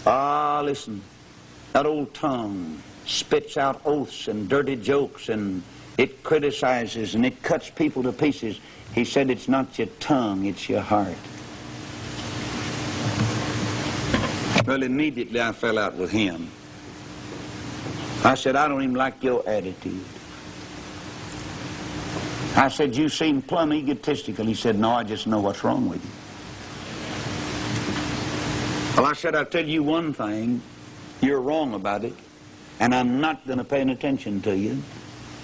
Ah, listen, that old tongue spits out oaths and dirty jokes and it criticizes and it cuts people to pieces. He said, it's not your tongue, it's your heart. Well, immediately I fell out with him. I said, I don't even like your attitude. I said, you seem plumb egotistical. He said, no, I just know what's wrong with you. Well, I said, I'll tell you one thing. You're wrong about it, and I'm not going to pay any attention to you.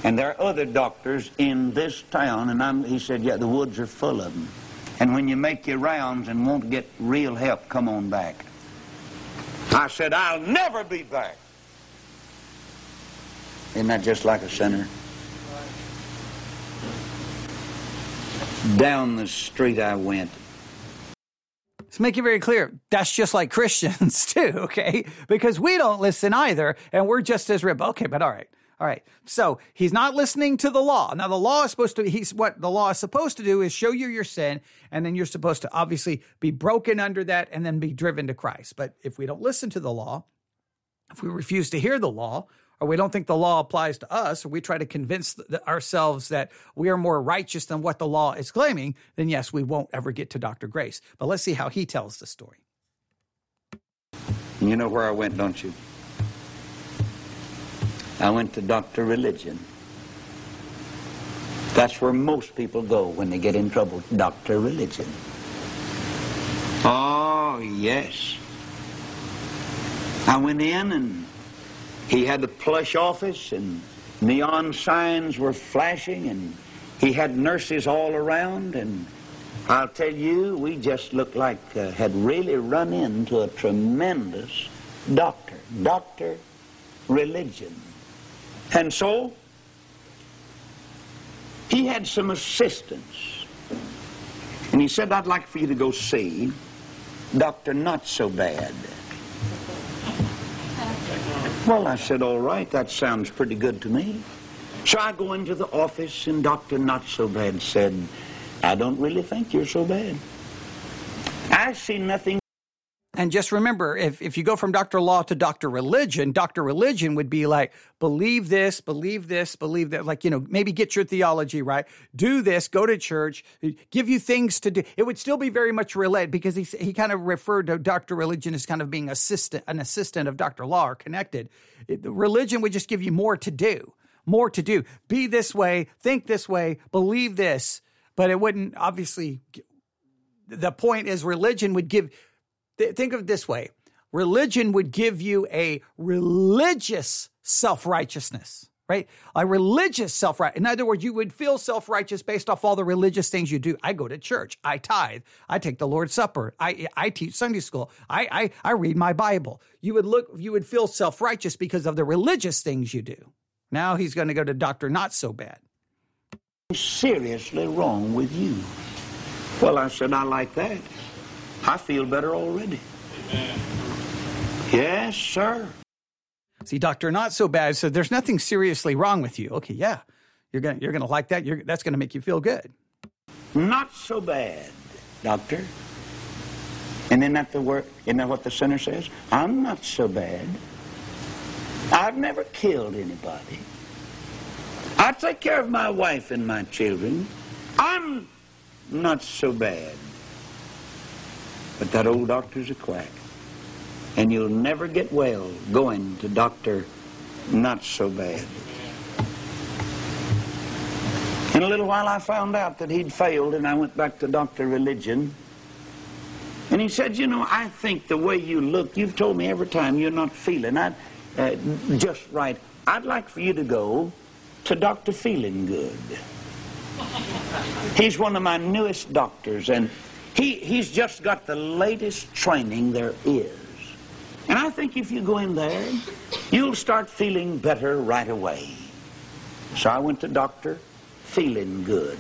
And there are other doctors in this town, and I'm, he said, yeah, the woods are full of them. And when you make your rounds and won't get real help, come on back. I said, I'll never be back. Isn't that just like a sinner? Down the street I went. Let's make it very clear. That's just like Christians too, okay? Because we don't listen either, and we're just as rib. Okay, but all right. All right. So he's not listening to the law. Now the law is supposed to he's what the law is supposed to do is show you your sin and then you're supposed to obviously be broken under that and then be driven to Christ. But if we don't listen to the law, if we refuse to hear the law, or we don't think the law applies to us, or we try to convince ourselves that we are more righteous than what the law is claiming, then yes, we won't ever get to Dr. Grace. But let's see how he tells the story. You know where I went, don't you? I went to Dr. Religion. That's where most people go when they get in trouble, Dr. Religion. Oh, yes. I went in and he had the plush office and neon signs were flashing and he had nurses all around and I'll tell you, we just looked like uh, had really run into a tremendous doctor. Doctor religion. And so, he had some assistance. And he said, I'd like for you to go see Dr. Not So Bad. Well, I said, all right, that sounds pretty good to me. So I go into the office, and Dr. Not So Bad said, I don't really think you're so bad. I see nothing and just remember, if, if you go from Dr. Law to Dr. Religion, Dr. Religion would be like, believe this, believe this, believe that, like, you know, maybe get your theology right, do this, go to church, give you things to do. It would still be very much related because he, he kind of referred to Dr. Religion as kind of being assistant, an assistant of Dr. Law or connected. Religion would just give you more to do, more to do. Be this way, think this way, believe this, but it wouldn't obviously. The point is, religion would give Th- think of it this way religion would give you a religious self righteousness, right? A religious self right. In other words, you would feel self righteous based off all the religious things you do. I go to church. I tithe. I take the Lord's Supper. I, I teach Sunday school. I, I, I read my Bible. You would look, you would feel self righteous because of the religious things you do. Now he's going to go to Dr. Not So Bad. Seriously wrong with you. Well, I said, I like that. I feel better already. Amen. Yes, sir. See, doctor, not so bad. So there's nothing seriously wrong with you. Okay, yeah, you're gonna you're gonna like that. You're, that's gonna make you feel good. Not so bad, doctor. And isn't that the word? Isn't that what the sinner says? I'm not so bad. I've never killed anybody. I take care of my wife and my children. I'm not so bad. But that old doctor's a quack. And you'll never get well going to Doctor Not So Bad. In a little while, I found out that he'd failed, and I went back to Dr. Religion. And he said, You know, I think the way you look, you've told me every time you're not feeling I, uh, just right. I'd like for you to go to Dr. Feeling Good. He's one of my newest doctors, and he, he's just got the latest training there is. And I think if you go in there, you'll start feeling better right away. So I went to Dr. Feeling Good.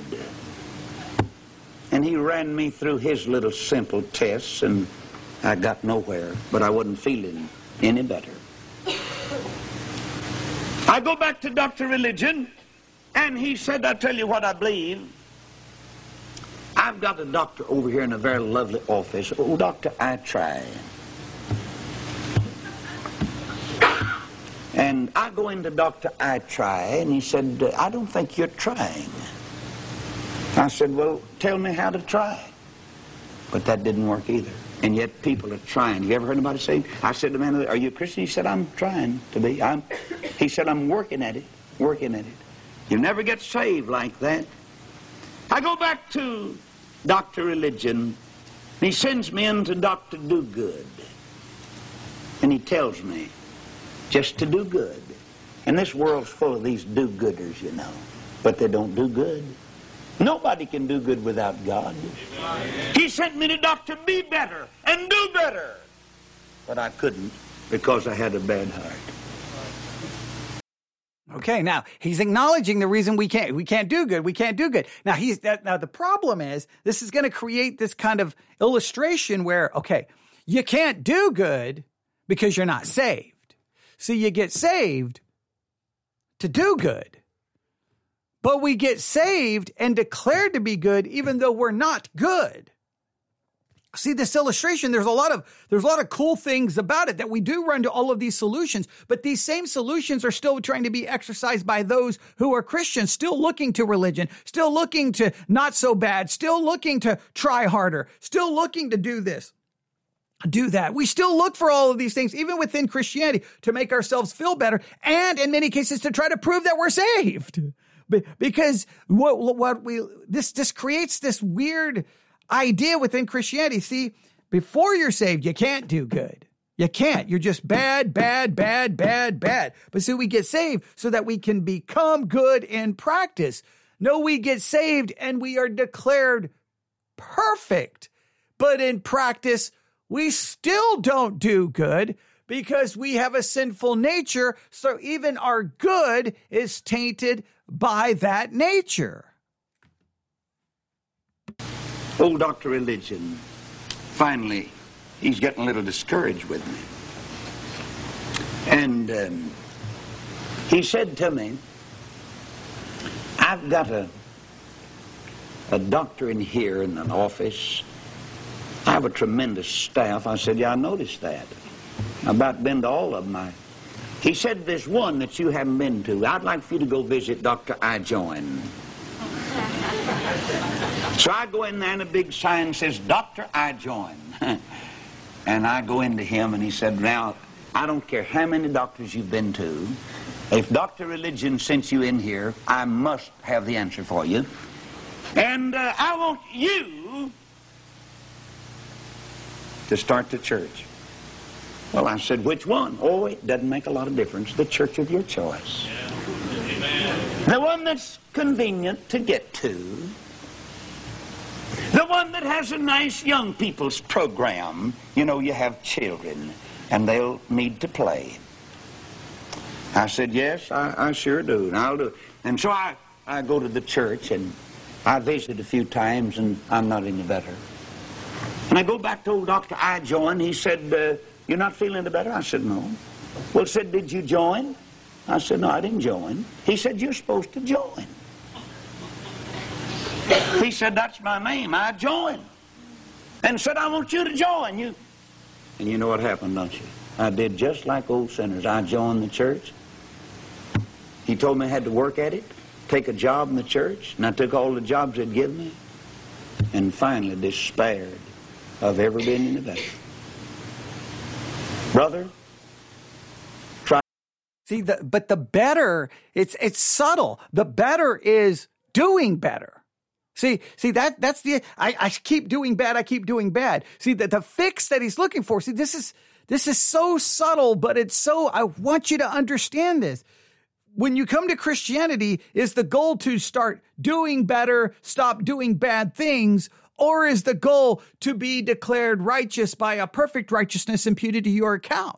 And he ran me through his little simple tests, and I got nowhere, but I wasn't feeling any better. I go back to Dr. Religion, and he said, I tell you what I believe. I've got a doctor over here in a very lovely office. Oh, doctor, I try. And I go into Dr. I try, and he said, I don't think you're trying. I said, well, tell me how to try. But that didn't work either. And yet people are trying. You ever heard anybody say, I said to the man, are you a Christian? He said, I'm trying to be. I'm, he said, I'm working at it, working at it. You never get saved like that. I go back to Dr. Religion. He sends me in to Dr. Do Good. And he tells me just to do good. And this world's full of these do-gooders, you know. But they don't do good. Nobody can do good without God. He sent me to Dr. Be Better and do better. But I couldn't because I had a bad heart. Okay, now he's acknowledging the reason we can't we can't do good. We can't do good. Now he's that, now the problem is this is going to create this kind of illustration where okay, you can't do good because you're not saved. See, you get saved to do good. But we get saved and declared to be good even though we're not good. See this illustration, there's a lot of there's a lot of cool things about it that we do run to all of these solutions, but these same solutions are still trying to be exercised by those who are Christians, still looking to religion, still looking to not so bad, still looking to try harder, still looking to do this do that. We still look for all of these things, even within Christianity, to make ourselves feel better, and in many cases to try to prove that we're saved. Because what, what we this this creates this weird idea within Christianity. See, before you're saved, you can't do good. You can't. You're just bad, bad, bad, bad, bad. But see, we get saved so that we can become good in practice. No, we get saved and we are declared perfect. But in practice, we still don't do good because we have a sinful nature. So even our good is tainted by that nature. Old Dr. Religion, finally, he's getting a little discouraged with me. And um, he said to me, I've got a, a doctor in here in an office. I have a tremendous staff. I said, yeah, I noticed that. I've about been to all of them. I, he said, there's one that you haven't been to. I'd like for you to go visit Dr. I Join. So I go in there and a big sign says, Doctor, I join. and I go into him and he said, now, I don't care how many doctors you've been to. If Dr. Religion sent you in here, I must have the answer for you. And uh, I want you to start the church. Well, I said, which one? Oh, it doesn't make a lot of difference. The church of your choice. Yeah. The one that's convenient to get to. The one that has a nice young people's program. You know, you have children, and they'll need to play. I said, yes, I, I sure do, and I'll do it. And so I, I go to the church, and I visit a few times, and I'm not any better. And I go back to old Dr. I join. He said, uh, you're not feeling any better? I said, no. Well, said, did you join? I said, no, I didn't join. He said, you're supposed to join. He said, that's my name. I joined. And said, I want you to join. You. And you know what happened, don't you? I did just like old sinners. I joined the church. He told me I had to work at it, take a job in the church, and I took all the jobs they'd give me, and finally despaired of ever being any better. Brother, try. See, the, but the better, it's, it's subtle. The better is doing better. See, see that that's the I, I keep doing bad, I keep doing bad. See that the fix that he's looking for. See, this is this is so subtle, but it's so I want you to understand this. When you come to Christianity, is the goal to start doing better, stop doing bad things, or is the goal to be declared righteous by a perfect righteousness imputed to your account?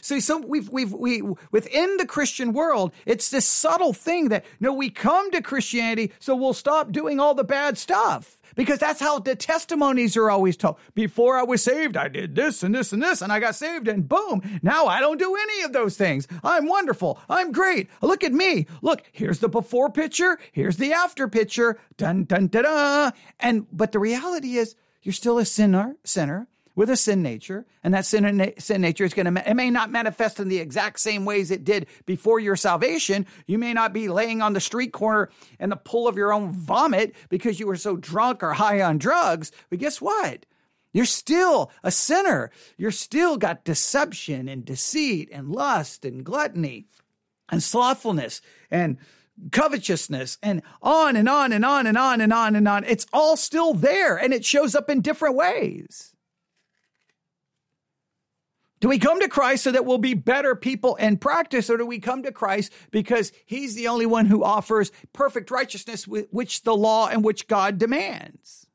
See, so we've, we've, we, within the Christian world, it's this subtle thing that, no, we come to Christianity, so we'll stop doing all the bad stuff because that's how the testimonies are always told. Before I was saved, I did this and this and this, and I got saved, and boom, now I don't do any of those things. I'm wonderful. I'm great. Look at me. Look, here's the before picture. Here's the after picture. Dun dun da da. And but the reality is, you're still a sinner. Sinner with a sin nature, and that sin, sin nature is going to, it may not manifest in the exact same ways it did before your salvation. You may not be laying on the street corner in the pool of your own vomit because you were so drunk or high on drugs. But guess what? You're still a sinner. You're still got deception and deceit and lust and gluttony and slothfulness and covetousness and on and on and on and on and on and on. It's all still there and it shows up in different ways. Do we come to Christ so that we'll be better people in practice, or do we come to Christ because He's the only one who offers perfect righteousness, which the law and which God demands?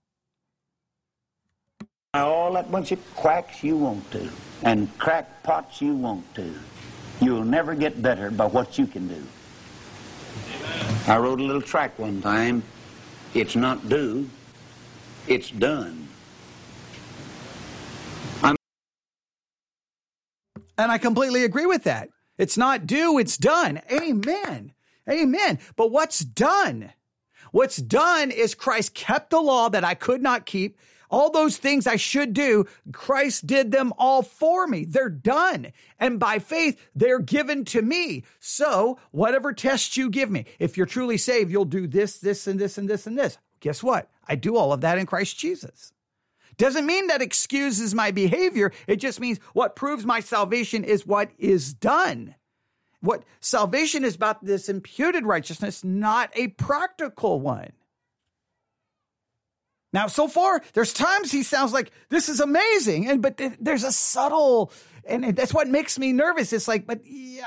All that bunch of quacks you want to, and crackpots you want to, you'll never get better by what you can do. Amen. I wrote a little track one time. It's not do, it's done. And I completely agree with that. It's not do, it's done. Amen. Amen. But what's done? What's done is Christ kept the law that I could not keep. All those things I should do, Christ did them all for me. They're done. And by faith, they're given to me. So, whatever test you give me, if you're truly saved, you'll do this, this, and this, and this, and this. Guess what? I do all of that in Christ Jesus. Doesn't mean that excuses my behavior. It just means what proves my salvation is what is done. What salvation is about this imputed righteousness, not a practical one. Now, so far, there's times he sounds like this is amazing, and but there's a subtle, and that's what makes me nervous. It's like, but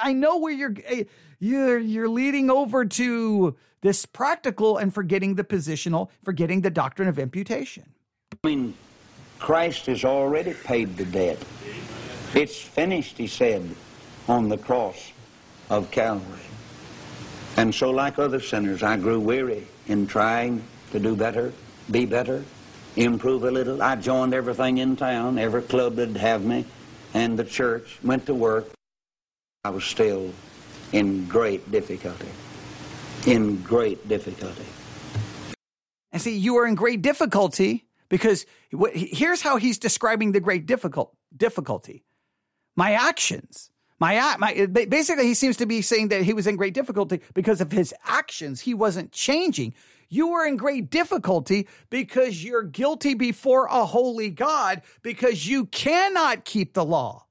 I know where you're eh, you're you're leading over to this practical and forgetting the positional, forgetting the doctrine of imputation. I mean, Christ has already paid the debt. It's finished, he said, on the cross of Calvary. And so, like other sinners, I grew weary in trying to do better, be better, improve a little. I joined everything in town, every club that'd have me, and the church, went to work. I was still in great difficulty. In great difficulty. And see, you are in great difficulty because here's how he's describing the great difficult, difficulty. My actions, my, my, basically, he seems to be saying that he was in great difficulty because of his actions. He wasn't changing. You were in great difficulty because you're guilty before a holy God because you cannot keep the law.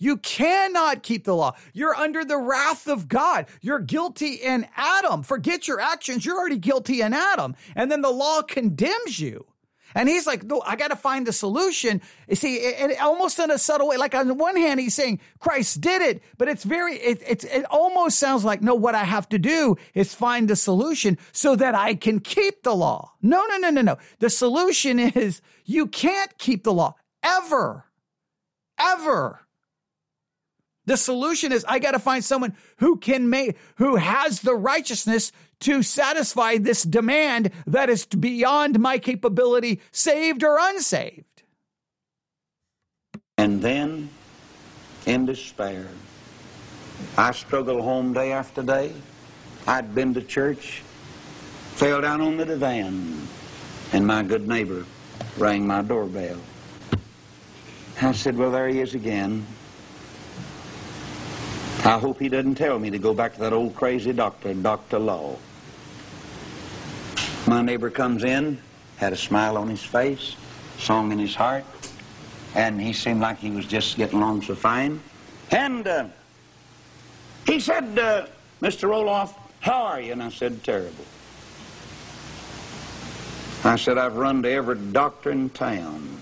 You cannot keep the law. You're under the wrath of God. You're guilty in Adam. Forget your actions. You're already guilty in Adam. And then the law condemns you. And he's like, no, I got to find the solution. You see, it, it, almost in a subtle way. Like on the one hand, he's saying Christ did it, but it's very, it, it, it almost sounds like, no, what I have to do is find the solution so that I can keep the law. No, no, no, no, no. The solution is you can't keep the law ever, ever. The solution is I got to find someone who can make, who has the righteousness to satisfy this demand that is beyond my capability, saved or unsaved. And then, in despair, I struggled home day after day. I'd been to church, fell down on the divan, and my good neighbor rang my doorbell. I said, Well, there he is again. I hope he doesn't tell me to go back to that old crazy doctor, Dr. Law. My neighbor comes in, had a smile on his face, song in his heart, and he seemed like he was just getting along so fine. And uh, he said, uh, Mr. Roloff, how are you? And I said, terrible. I said, I've run to every doctor in town.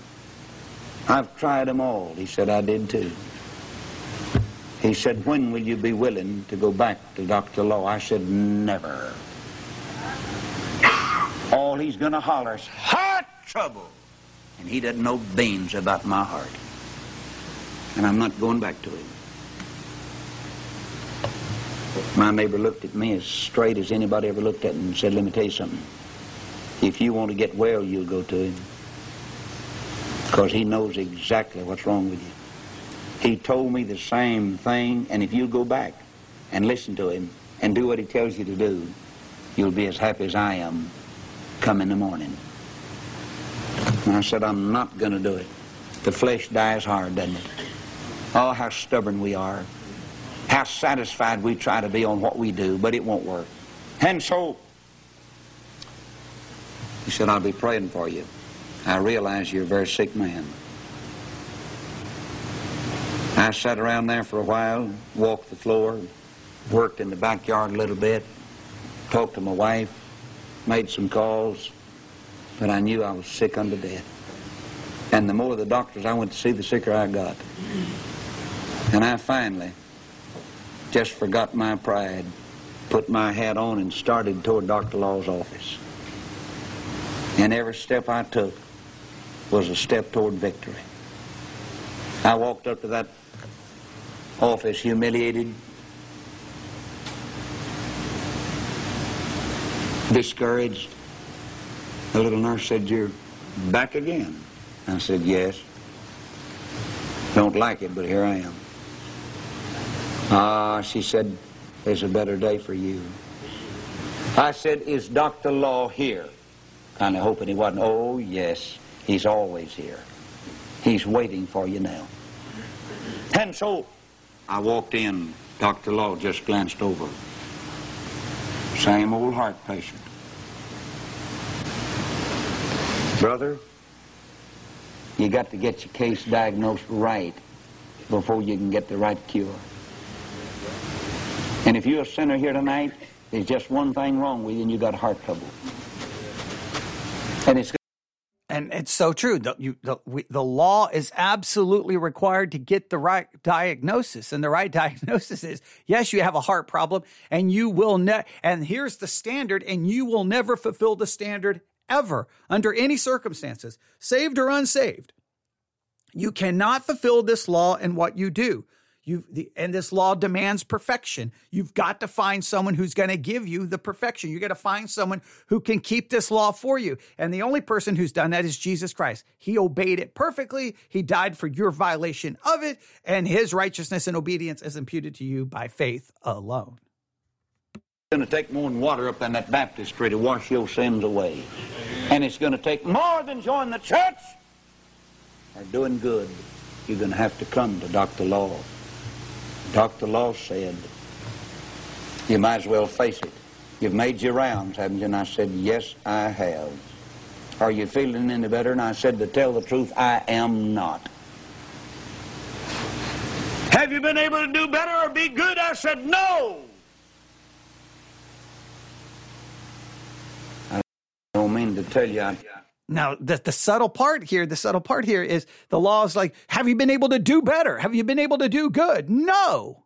I've tried them all. He said, I did too. He said, when will you be willing to go back to Dr. Law? I said, never. All he's going to holler is, heart trouble. And he doesn't know beans about my heart. And I'm not going back to him. My neighbor looked at me as straight as anybody ever looked at him and said, let me tell you something. If you want to get well, you'll go to him. Because he knows exactly what's wrong with you. He told me the same thing, and if you go back and listen to him and do what he tells you to do, you'll be as happy as I am come in the morning. And I said, I'm not going to do it. The flesh dies hard, doesn't it? Oh, how stubborn we are. How satisfied we try to be on what we do, but it won't work. And so, he said, I'll be praying for you. I realize you're a very sick man. I sat around there for a while, walked the floor, worked in the backyard a little bit, talked to my wife, made some calls, but I knew I was sick unto death. And the more the doctors I went to see, the sicker I got. And I finally just forgot my pride, put my hat on, and started toward Dr. Law's office. And every step I took was a step toward victory. I walked up to that office humiliated, discouraged. The little nurse said, You're back again. I said, Yes. Don't like it, but here I am. Ah, she said, There's a better day for you. I said, Is Dr. Law here? Kind of hoping he wasn't. Oh, yes. He's always here. He's waiting for you now. And so I walked in. Dr. Law just glanced over. Same old heart patient. Brother, you got to get your case diagnosed right before you can get the right cure. And if you're a sinner here tonight, there's just one thing wrong with you and you got heart trouble. And it's and it's so true. The, you, the, we, the law is absolutely required to get the right diagnosis. And the right diagnosis is yes, you have a heart problem and you will ne- and here's the standard and you will never fulfill the standard ever under any circumstances, saved or unsaved. You cannot fulfill this law in what you do. You and this law demands perfection. You've got to find someone who's going to give you the perfection. You got to find someone who can keep this law for you. And the only person who's done that is Jesus Christ. He obeyed it perfectly. He died for your violation of it, and his righteousness and obedience is imputed to you by faith alone. It's going to take more than water up in that baptistry to wash your sins away. And it's going to take more than join the church or doing good. You're going to have to come to Dr. Law. Dr. Law said, you might as well face it. You've made your rounds, haven't you? And I said, yes, I have. Are you feeling any better? And I said, to tell the truth, I am not. Have you been able to do better or be good? I said, no. I don't mean to tell you I now, the, the subtle part here, the subtle part here is the law is like, have you been able to do better? Have you been able to do good? No.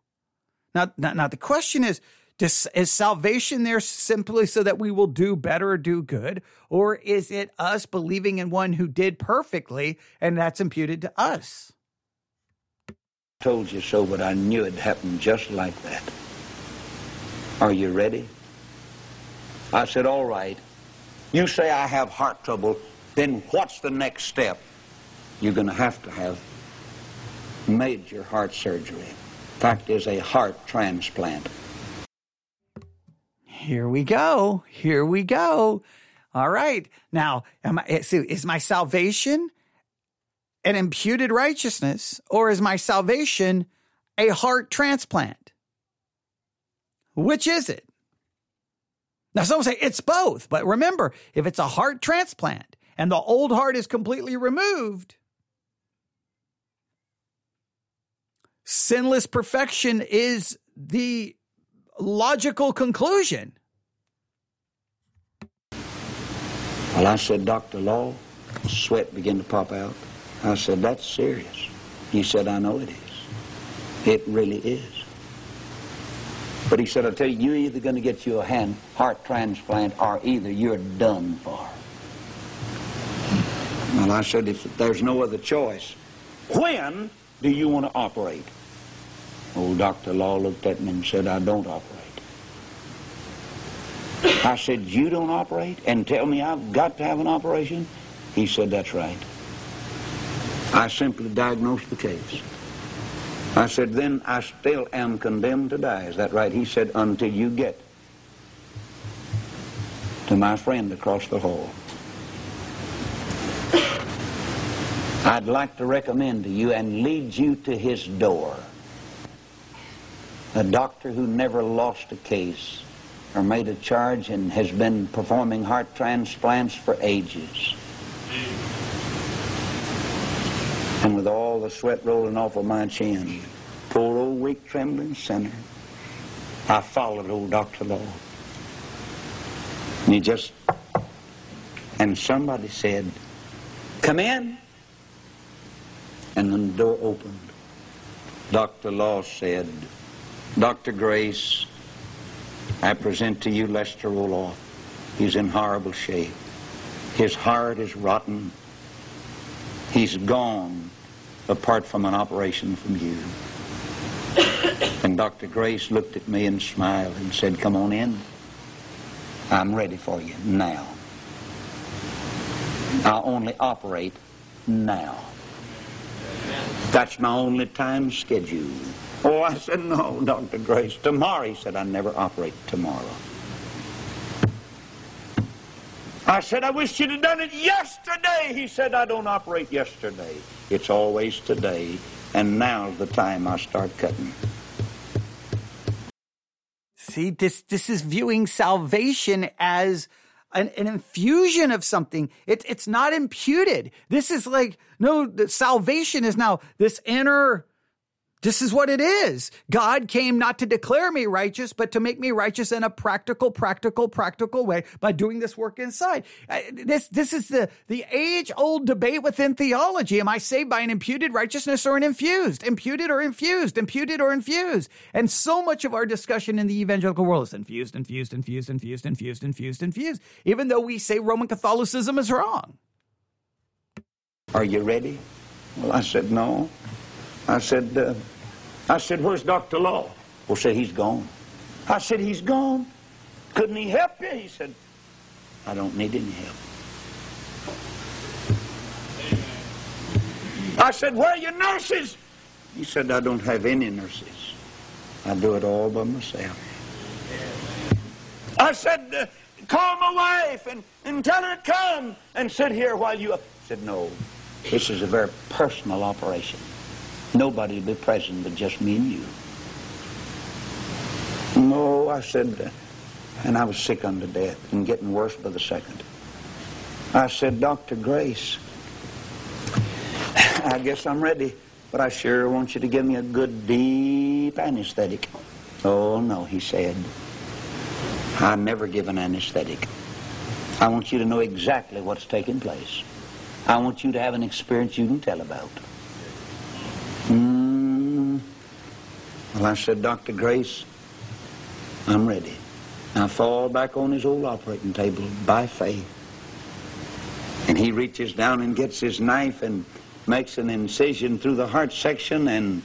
Now, now, now the question is, does, is salvation there simply so that we will do better or do good? Or is it us believing in one who did perfectly and that's imputed to us? Told you so, but I knew it'd happen just like that. Are you ready? I said, all right. You say I have heart trouble then what's the next step? You're going to have to have major heart surgery. In fact, is a heart transplant. Here we go. Here we go. All right. Now, I, is my salvation an imputed righteousness or is my salvation a heart transplant? Which is it? Now, some say it's both, but remember, if it's a heart transplant, and the old heart is completely removed, sinless perfection is the logical conclusion. Well, I said, Dr. Law, sweat began to pop out. I said, that's serious. He said, I know it is. It really is. But he said, I tell you, you're either going to get you a hand heart transplant or either you're done for. Well, I said, if there's no other choice, when do you want to operate? Old Dr. Law looked at me and said, I don't operate. I said, you don't operate and tell me I've got to have an operation? He said, that's right. I simply diagnosed the case. I said, then I still am condemned to die. Is that right? He said, until you get to my friend across the hall. I'd like to recommend to you and lead you to his door. A doctor who never lost a case or made a charge and has been performing heart transplants for ages. And with all the sweat rolling off of my chin, poor old weak trembling sinner, I followed old Dr. Law. And he just, and somebody said, come in. And then the door opened. Dr. Law said, Dr. Grace, I present to you Lester Roloff. He's in horrible shape. His heart is rotten. He's gone apart from an operation from you. And Dr. Grace looked at me and smiled and said, Come on in. I'm ready for you now. I'll only operate now. That's my only time schedule. Oh, I said, no, Dr. Grace. Tomorrow, he said, I never operate tomorrow. I said, I wish you'd have done it yesterday. He said, I don't operate yesterday. It's always today. And now's the time I start cutting. See, this, this is viewing salvation as an, an infusion of something. It, it's not imputed. This is like, no, the salvation is now this inner this is what it is. God came not to declare me righteous, but to make me righteous in a practical, practical, practical way by doing this work inside. Uh, this, this is the, the age old debate within theology. Am I saved by an imputed righteousness or an infused? Imputed or infused? Imputed or infused? And so much of our discussion in the evangelical world is infused, infused, infused, infused, infused, infused, infused, even though we say Roman Catholicism is wrong. Are you ready? Well, I said, no. I said, uh, I said, where's Dr. Law? Well, said, he's gone. I said, he's gone. Couldn't he help you? He said, I don't need any help. I said, where are your nurses? He said, I don't have any nurses. I do it all by myself. I said, uh, call my wife and, and tell her to come and sit here while you... He said, no, this is a very personal operation. Nobody will be present but just me and you. No, I said, and I was sick unto death and getting worse by the second. I said, Dr. Grace, I guess I'm ready, but I sure want you to give me a good deep anesthetic. Oh, no, he said. I never give an anesthetic. I want you to know exactly what's taking place. I want you to have an experience you can tell about. Mm. Well, I said, Dr. Grace, I'm ready. I fall back on his old operating table by faith. And he reaches down and gets his knife and makes an incision through the heart section and,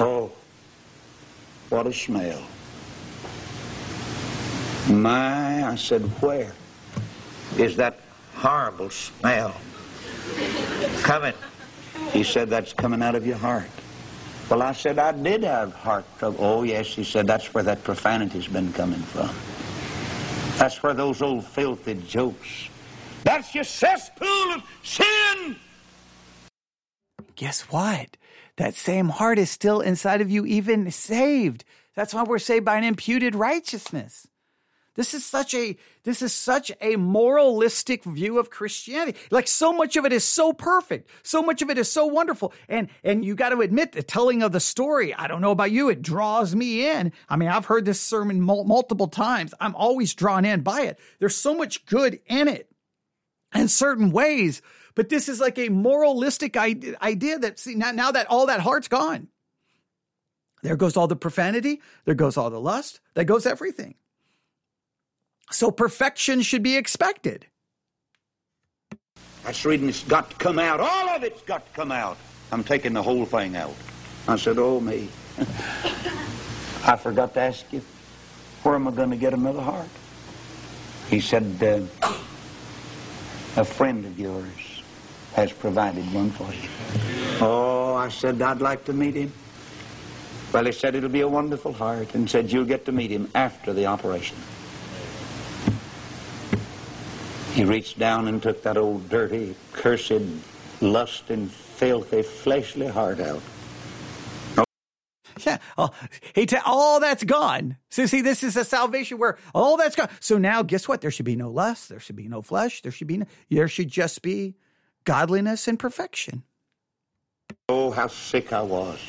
oh, what a smell. My, I said, where is that horrible smell coming? He said, that's coming out of your heart. Well, I said, I did have heart trouble. Oh, yes, he said, that's where that profanity's been coming from. That's where those old filthy jokes. That's your cesspool of sin. Guess what? That same heart is still inside of you, even saved. That's why we're saved by an imputed righteousness. This is such a this is such a moralistic view of Christianity. Like so much of it is so perfect. So much of it is so wonderful. And and you got to admit the telling of the story, I don't know about you, it draws me in. I mean, I've heard this sermon mul- multiple times. I'm always drawn in by it. There's so much good in it in certain ways, but this is like a moralistic idea that see now, now that all that heart's gone. There goes all the profanity, there goes all the lust, there goes everything. So perfection should be expected. That's reading it's got to come out. All of it's got to come out. I'm taking the whole thing out. I said, oh, me. I forgot to ask you, where am I going to get another heart? He said, uh, a friend of yours has provided one for you. Oh, I said, I'd like to meet him. Well, he said it'll be a wonderful heart and said you'll get to meet him after the operation. He reached down and took that old dirty, cursed, lust and filthy, fleshly heart out. Yeah, oh, he ta- all that's gone. So see, this is a salvation where all that's gone. So now, guess what? There should be no lust. There should be no flesh. There should be no, there should just be godliness and perfection. Oh, how sick I was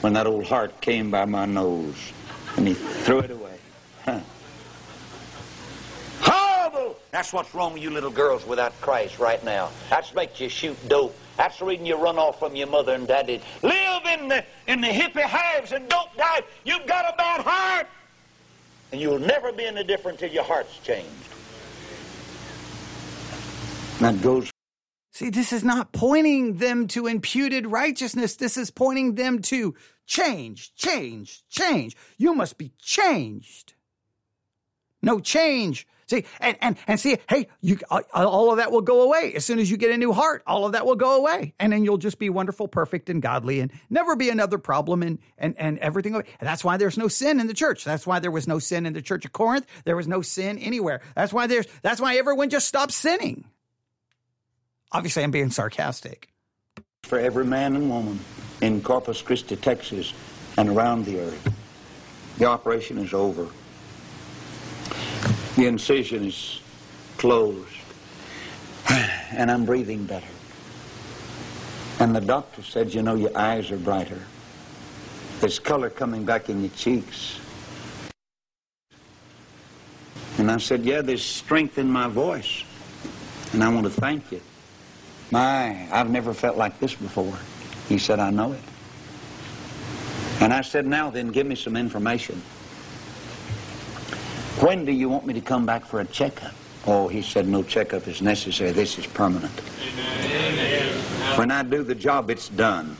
when that old heart came by my nose and he threw it away. Huh. That's what's wrong with you little girls without Christ right now. That's makes you shoot dope. That's the reason you run off from your mother and daddy. Live in the in the hippie hives and don't die. You've got a bad heart. And you'll never be any different till your heart's changed. That goes See, this is not pointing them to imputed righteousness. This is pointing them to change, change, change. You must be changed. No change. See, and, and, and see, hey, you, uh, uh, all of that will go away. As soon as you get a new heart, all of that will go away. And then you'll just be wonderful, perfect, and godly and never be another problem and, and, and everything. And that's why there's no sin in the church. That's why there was no sin in the church of Corinth. There was no sin anywhere. That's why there's, that's why everyone just stopped sinning. Obviously, I'm being sarcastic. For every man and woman in Corpus Christi, Texas, and around the earth, the operation is over. The incision is closed, and I'm breathing better. And the doctor said, You know, your eyes are brighter. There's color coming back in your cheeks. And I said, Yeah, there's strength in my voice. And I want to thank you. My, I've never felt like this before. He said, I know it. And I said, now then, give me some information. When do you want me to come back for a checkup? Oh, he said, no checkup is necessary. This is permanent. When I do the job, it's done.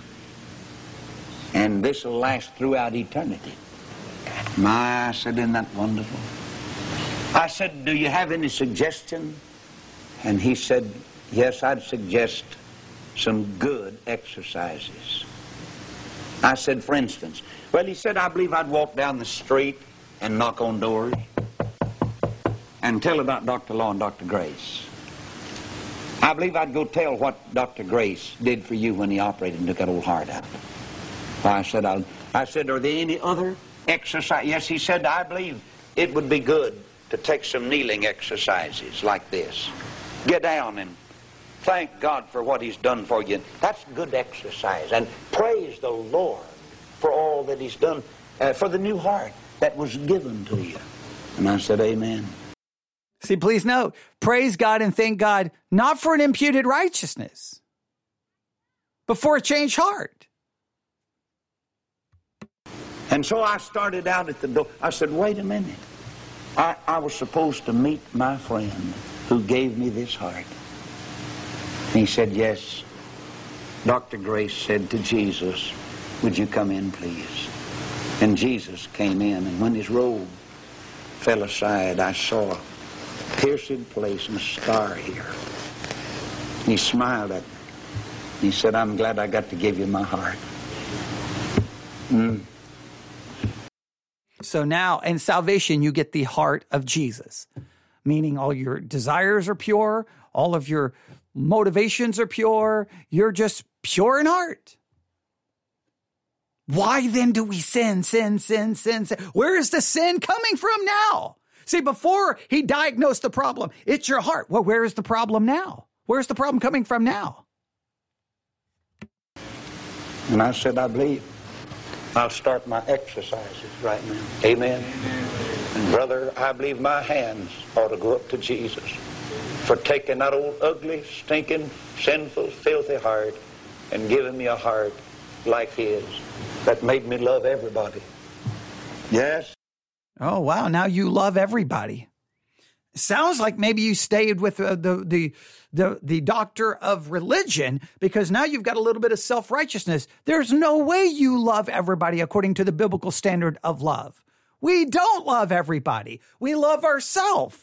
And this will last throughout eternity. My, I said, isn't that wonderful? I said, do you have any suggestion? And he said, yes, I'd suggest some good exercises. I said, for instance, well, he said, I believe I'd walk down the street and knock on doors and tell about Dr. Law and Dr. Grace. I believe I'd go tell what Dr. Grace did for you when he operated and took that old heart out. I said, i I said, are there any other exercise? Yes, he said, I believe it would be good to take some kneeling exercises like this. Get down and thank God for what he's done for you. That's good exercise. And praise the Lord for all that he's done, uh, for the new heart that was given to you. And I said, Amen. See, please note, praise God and thank God not for an imputed righteousness, but for a changed heart. And so I started out at the door. I said, wait a minute. I, I was supposed to meet my friend who gave me this heart. And He said, Yes. Dr. Grace said to Jesus, Would you come in, please? And Jesus came in, and when his robe fell aside, I saw pierced place and a scar here. And he smiled at me. He said, I'm glad I got to give you my heart. Mm. So now in salvation, you get the heart of Jesus, meaning all your desires are pure, all of your motivations are pure, you're just pure in heart. Why then do we sin, sin, sin, sin, sin? Where is the sin coming from now? See, before he diagnosed the problem, it's your heart. Well, where is the problem now? Where's the problem coming from now? And I said, I believe. I'll start my exercises right now. Amen. And brother, I believe my hands ought to go up to Jesus for taking that old ugly, stinking, sinful, filthy heart and giving me a heart like his that made me love everybody. Yes. Oh, wow. Now you love everybody. Sounds like maybe you stayed with uh, the, the the the doctor of religion because now you've got a little bit of self righteousness. There's no way you love everybody according to the biblical standard of love. We don't love everybody. We love ourselves.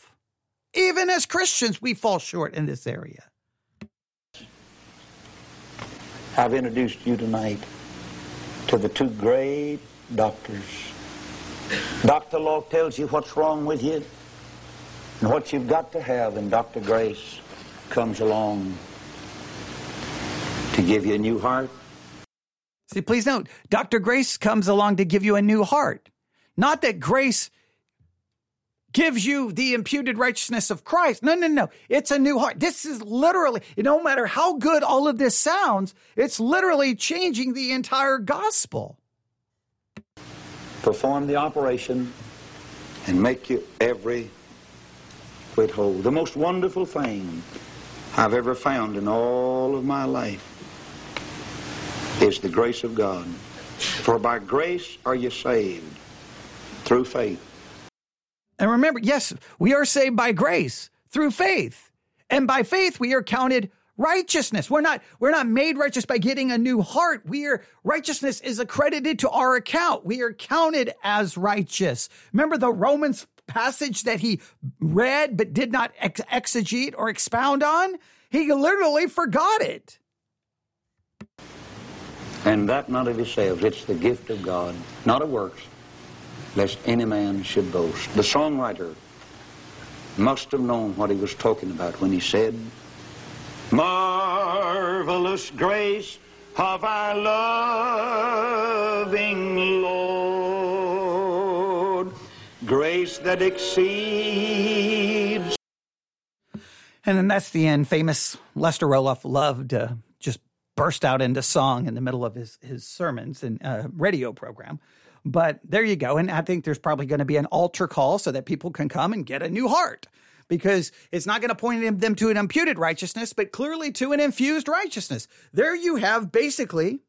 Even as Christians, we fall short in this area. I've introduced you tonight to the two great doctors. Dr. Law tells you what's wrong with you and what you've got to have, and Dr. Grace comes along to give you a new heart. See, please note, Dr. Grace comes along to give you a new heart. Not that grace gives you the imputed righteousness of Christ. No, no, no. It's a new heart. This is literally, no matter how good all of this sounds, it's literally changing the entire gospel. Perform the operation and make you every whit whole. The most wonderful thing I've ever found in all of my life is the grace of God. For by grace are you saved through faith and remember, yes, we are saved by grace through faith. And by faith, we are counted righteousness. We're not, we're not made righteous by getting a new heart. We are, righteousness is accredited to our account. We are counted as righteous. Remember the Romans passage that he read but did not ex- exegete or expound on? He literally forgot it. And that not of yourselves, it's the gift of God, not of works, lest any man should boast. The songwriter must have known what he was talking about when he said, Marvelous grace of our loving Lord, grace that exceeds. And then that's the end. Famous Lester Roloff loved to just burst out into song in the middle of his, his sermons and uh, radio program. But there you go. And I think there's probably going to be an altar call so that people can come and get a new heart because it's not going to point them to an imputed righteousness, but clearly to an infused righteousness. There you have basically,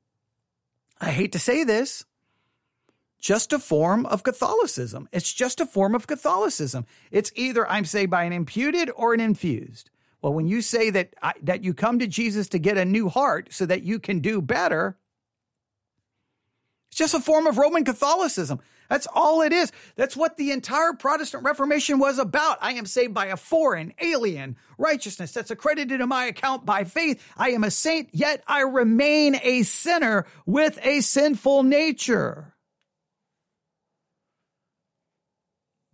I hate to say this, just a form of Catholicism. It's just a form of Catholicism. It's either I'm saved by an imputed or an infused. Well, when you say that I, that you come to Jesus to get a new heart so that you can do better, it's just a form of Roman Catholicism. That's all it is. That's what the entire Protestant Reformation was about. I am saved by a foreign, alien righteousness that's accredited to my account by faith. I am a saint, yet I remain a sinner with a sinful nature.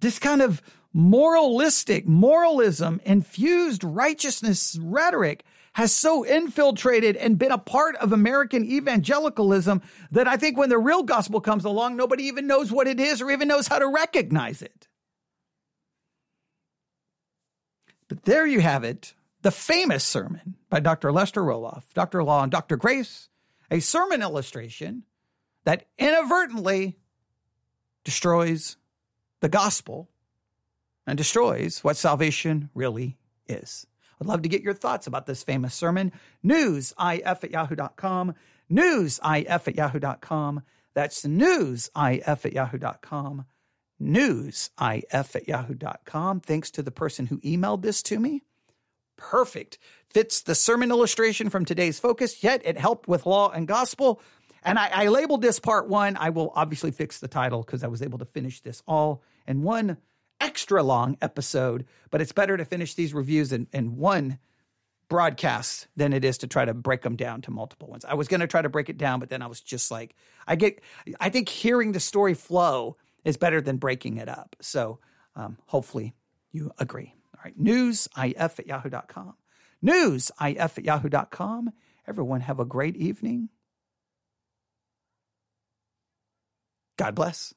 This kind of moralistic, moralism infused righteousness rhetoric has so infiltrated and been a part of American evangelicalism that I think when the real gospel comes along, nobody even knows what it is or even knows how to recognize it. But there you have it the famous sermon by Dr. Lester Roloff, Dr. Law, and Dr. Grace, a sermon illustration that inadvertently destroys the gospel and destroys what salvation really is. I'd love to get your thoughts about this famous sermon. Newsif at yahoo.com. Newsif at yahoo.com. That's newsif at yahoo.com. Newsif at yahoo.com. Thanks to the person who emailed this to me. Perfect. Fits the sermon illustration from today's focus, yet it helped with law and gospel. And I, I labeled this part one. I will obviously fix the title because I was able to finish this all in one extra long episode, but it's better to finish these reviews in, in one broadcast than it is to try to break them down to multiple ones. I was going to try to break it down, but then I was just like, I get, I think hearing the story flow is better than breaking it up. So um, hopefully you agree. All right. Newsif at yahoo.com. Newsif at yahoo.com. Everyone have a great evening. God bless.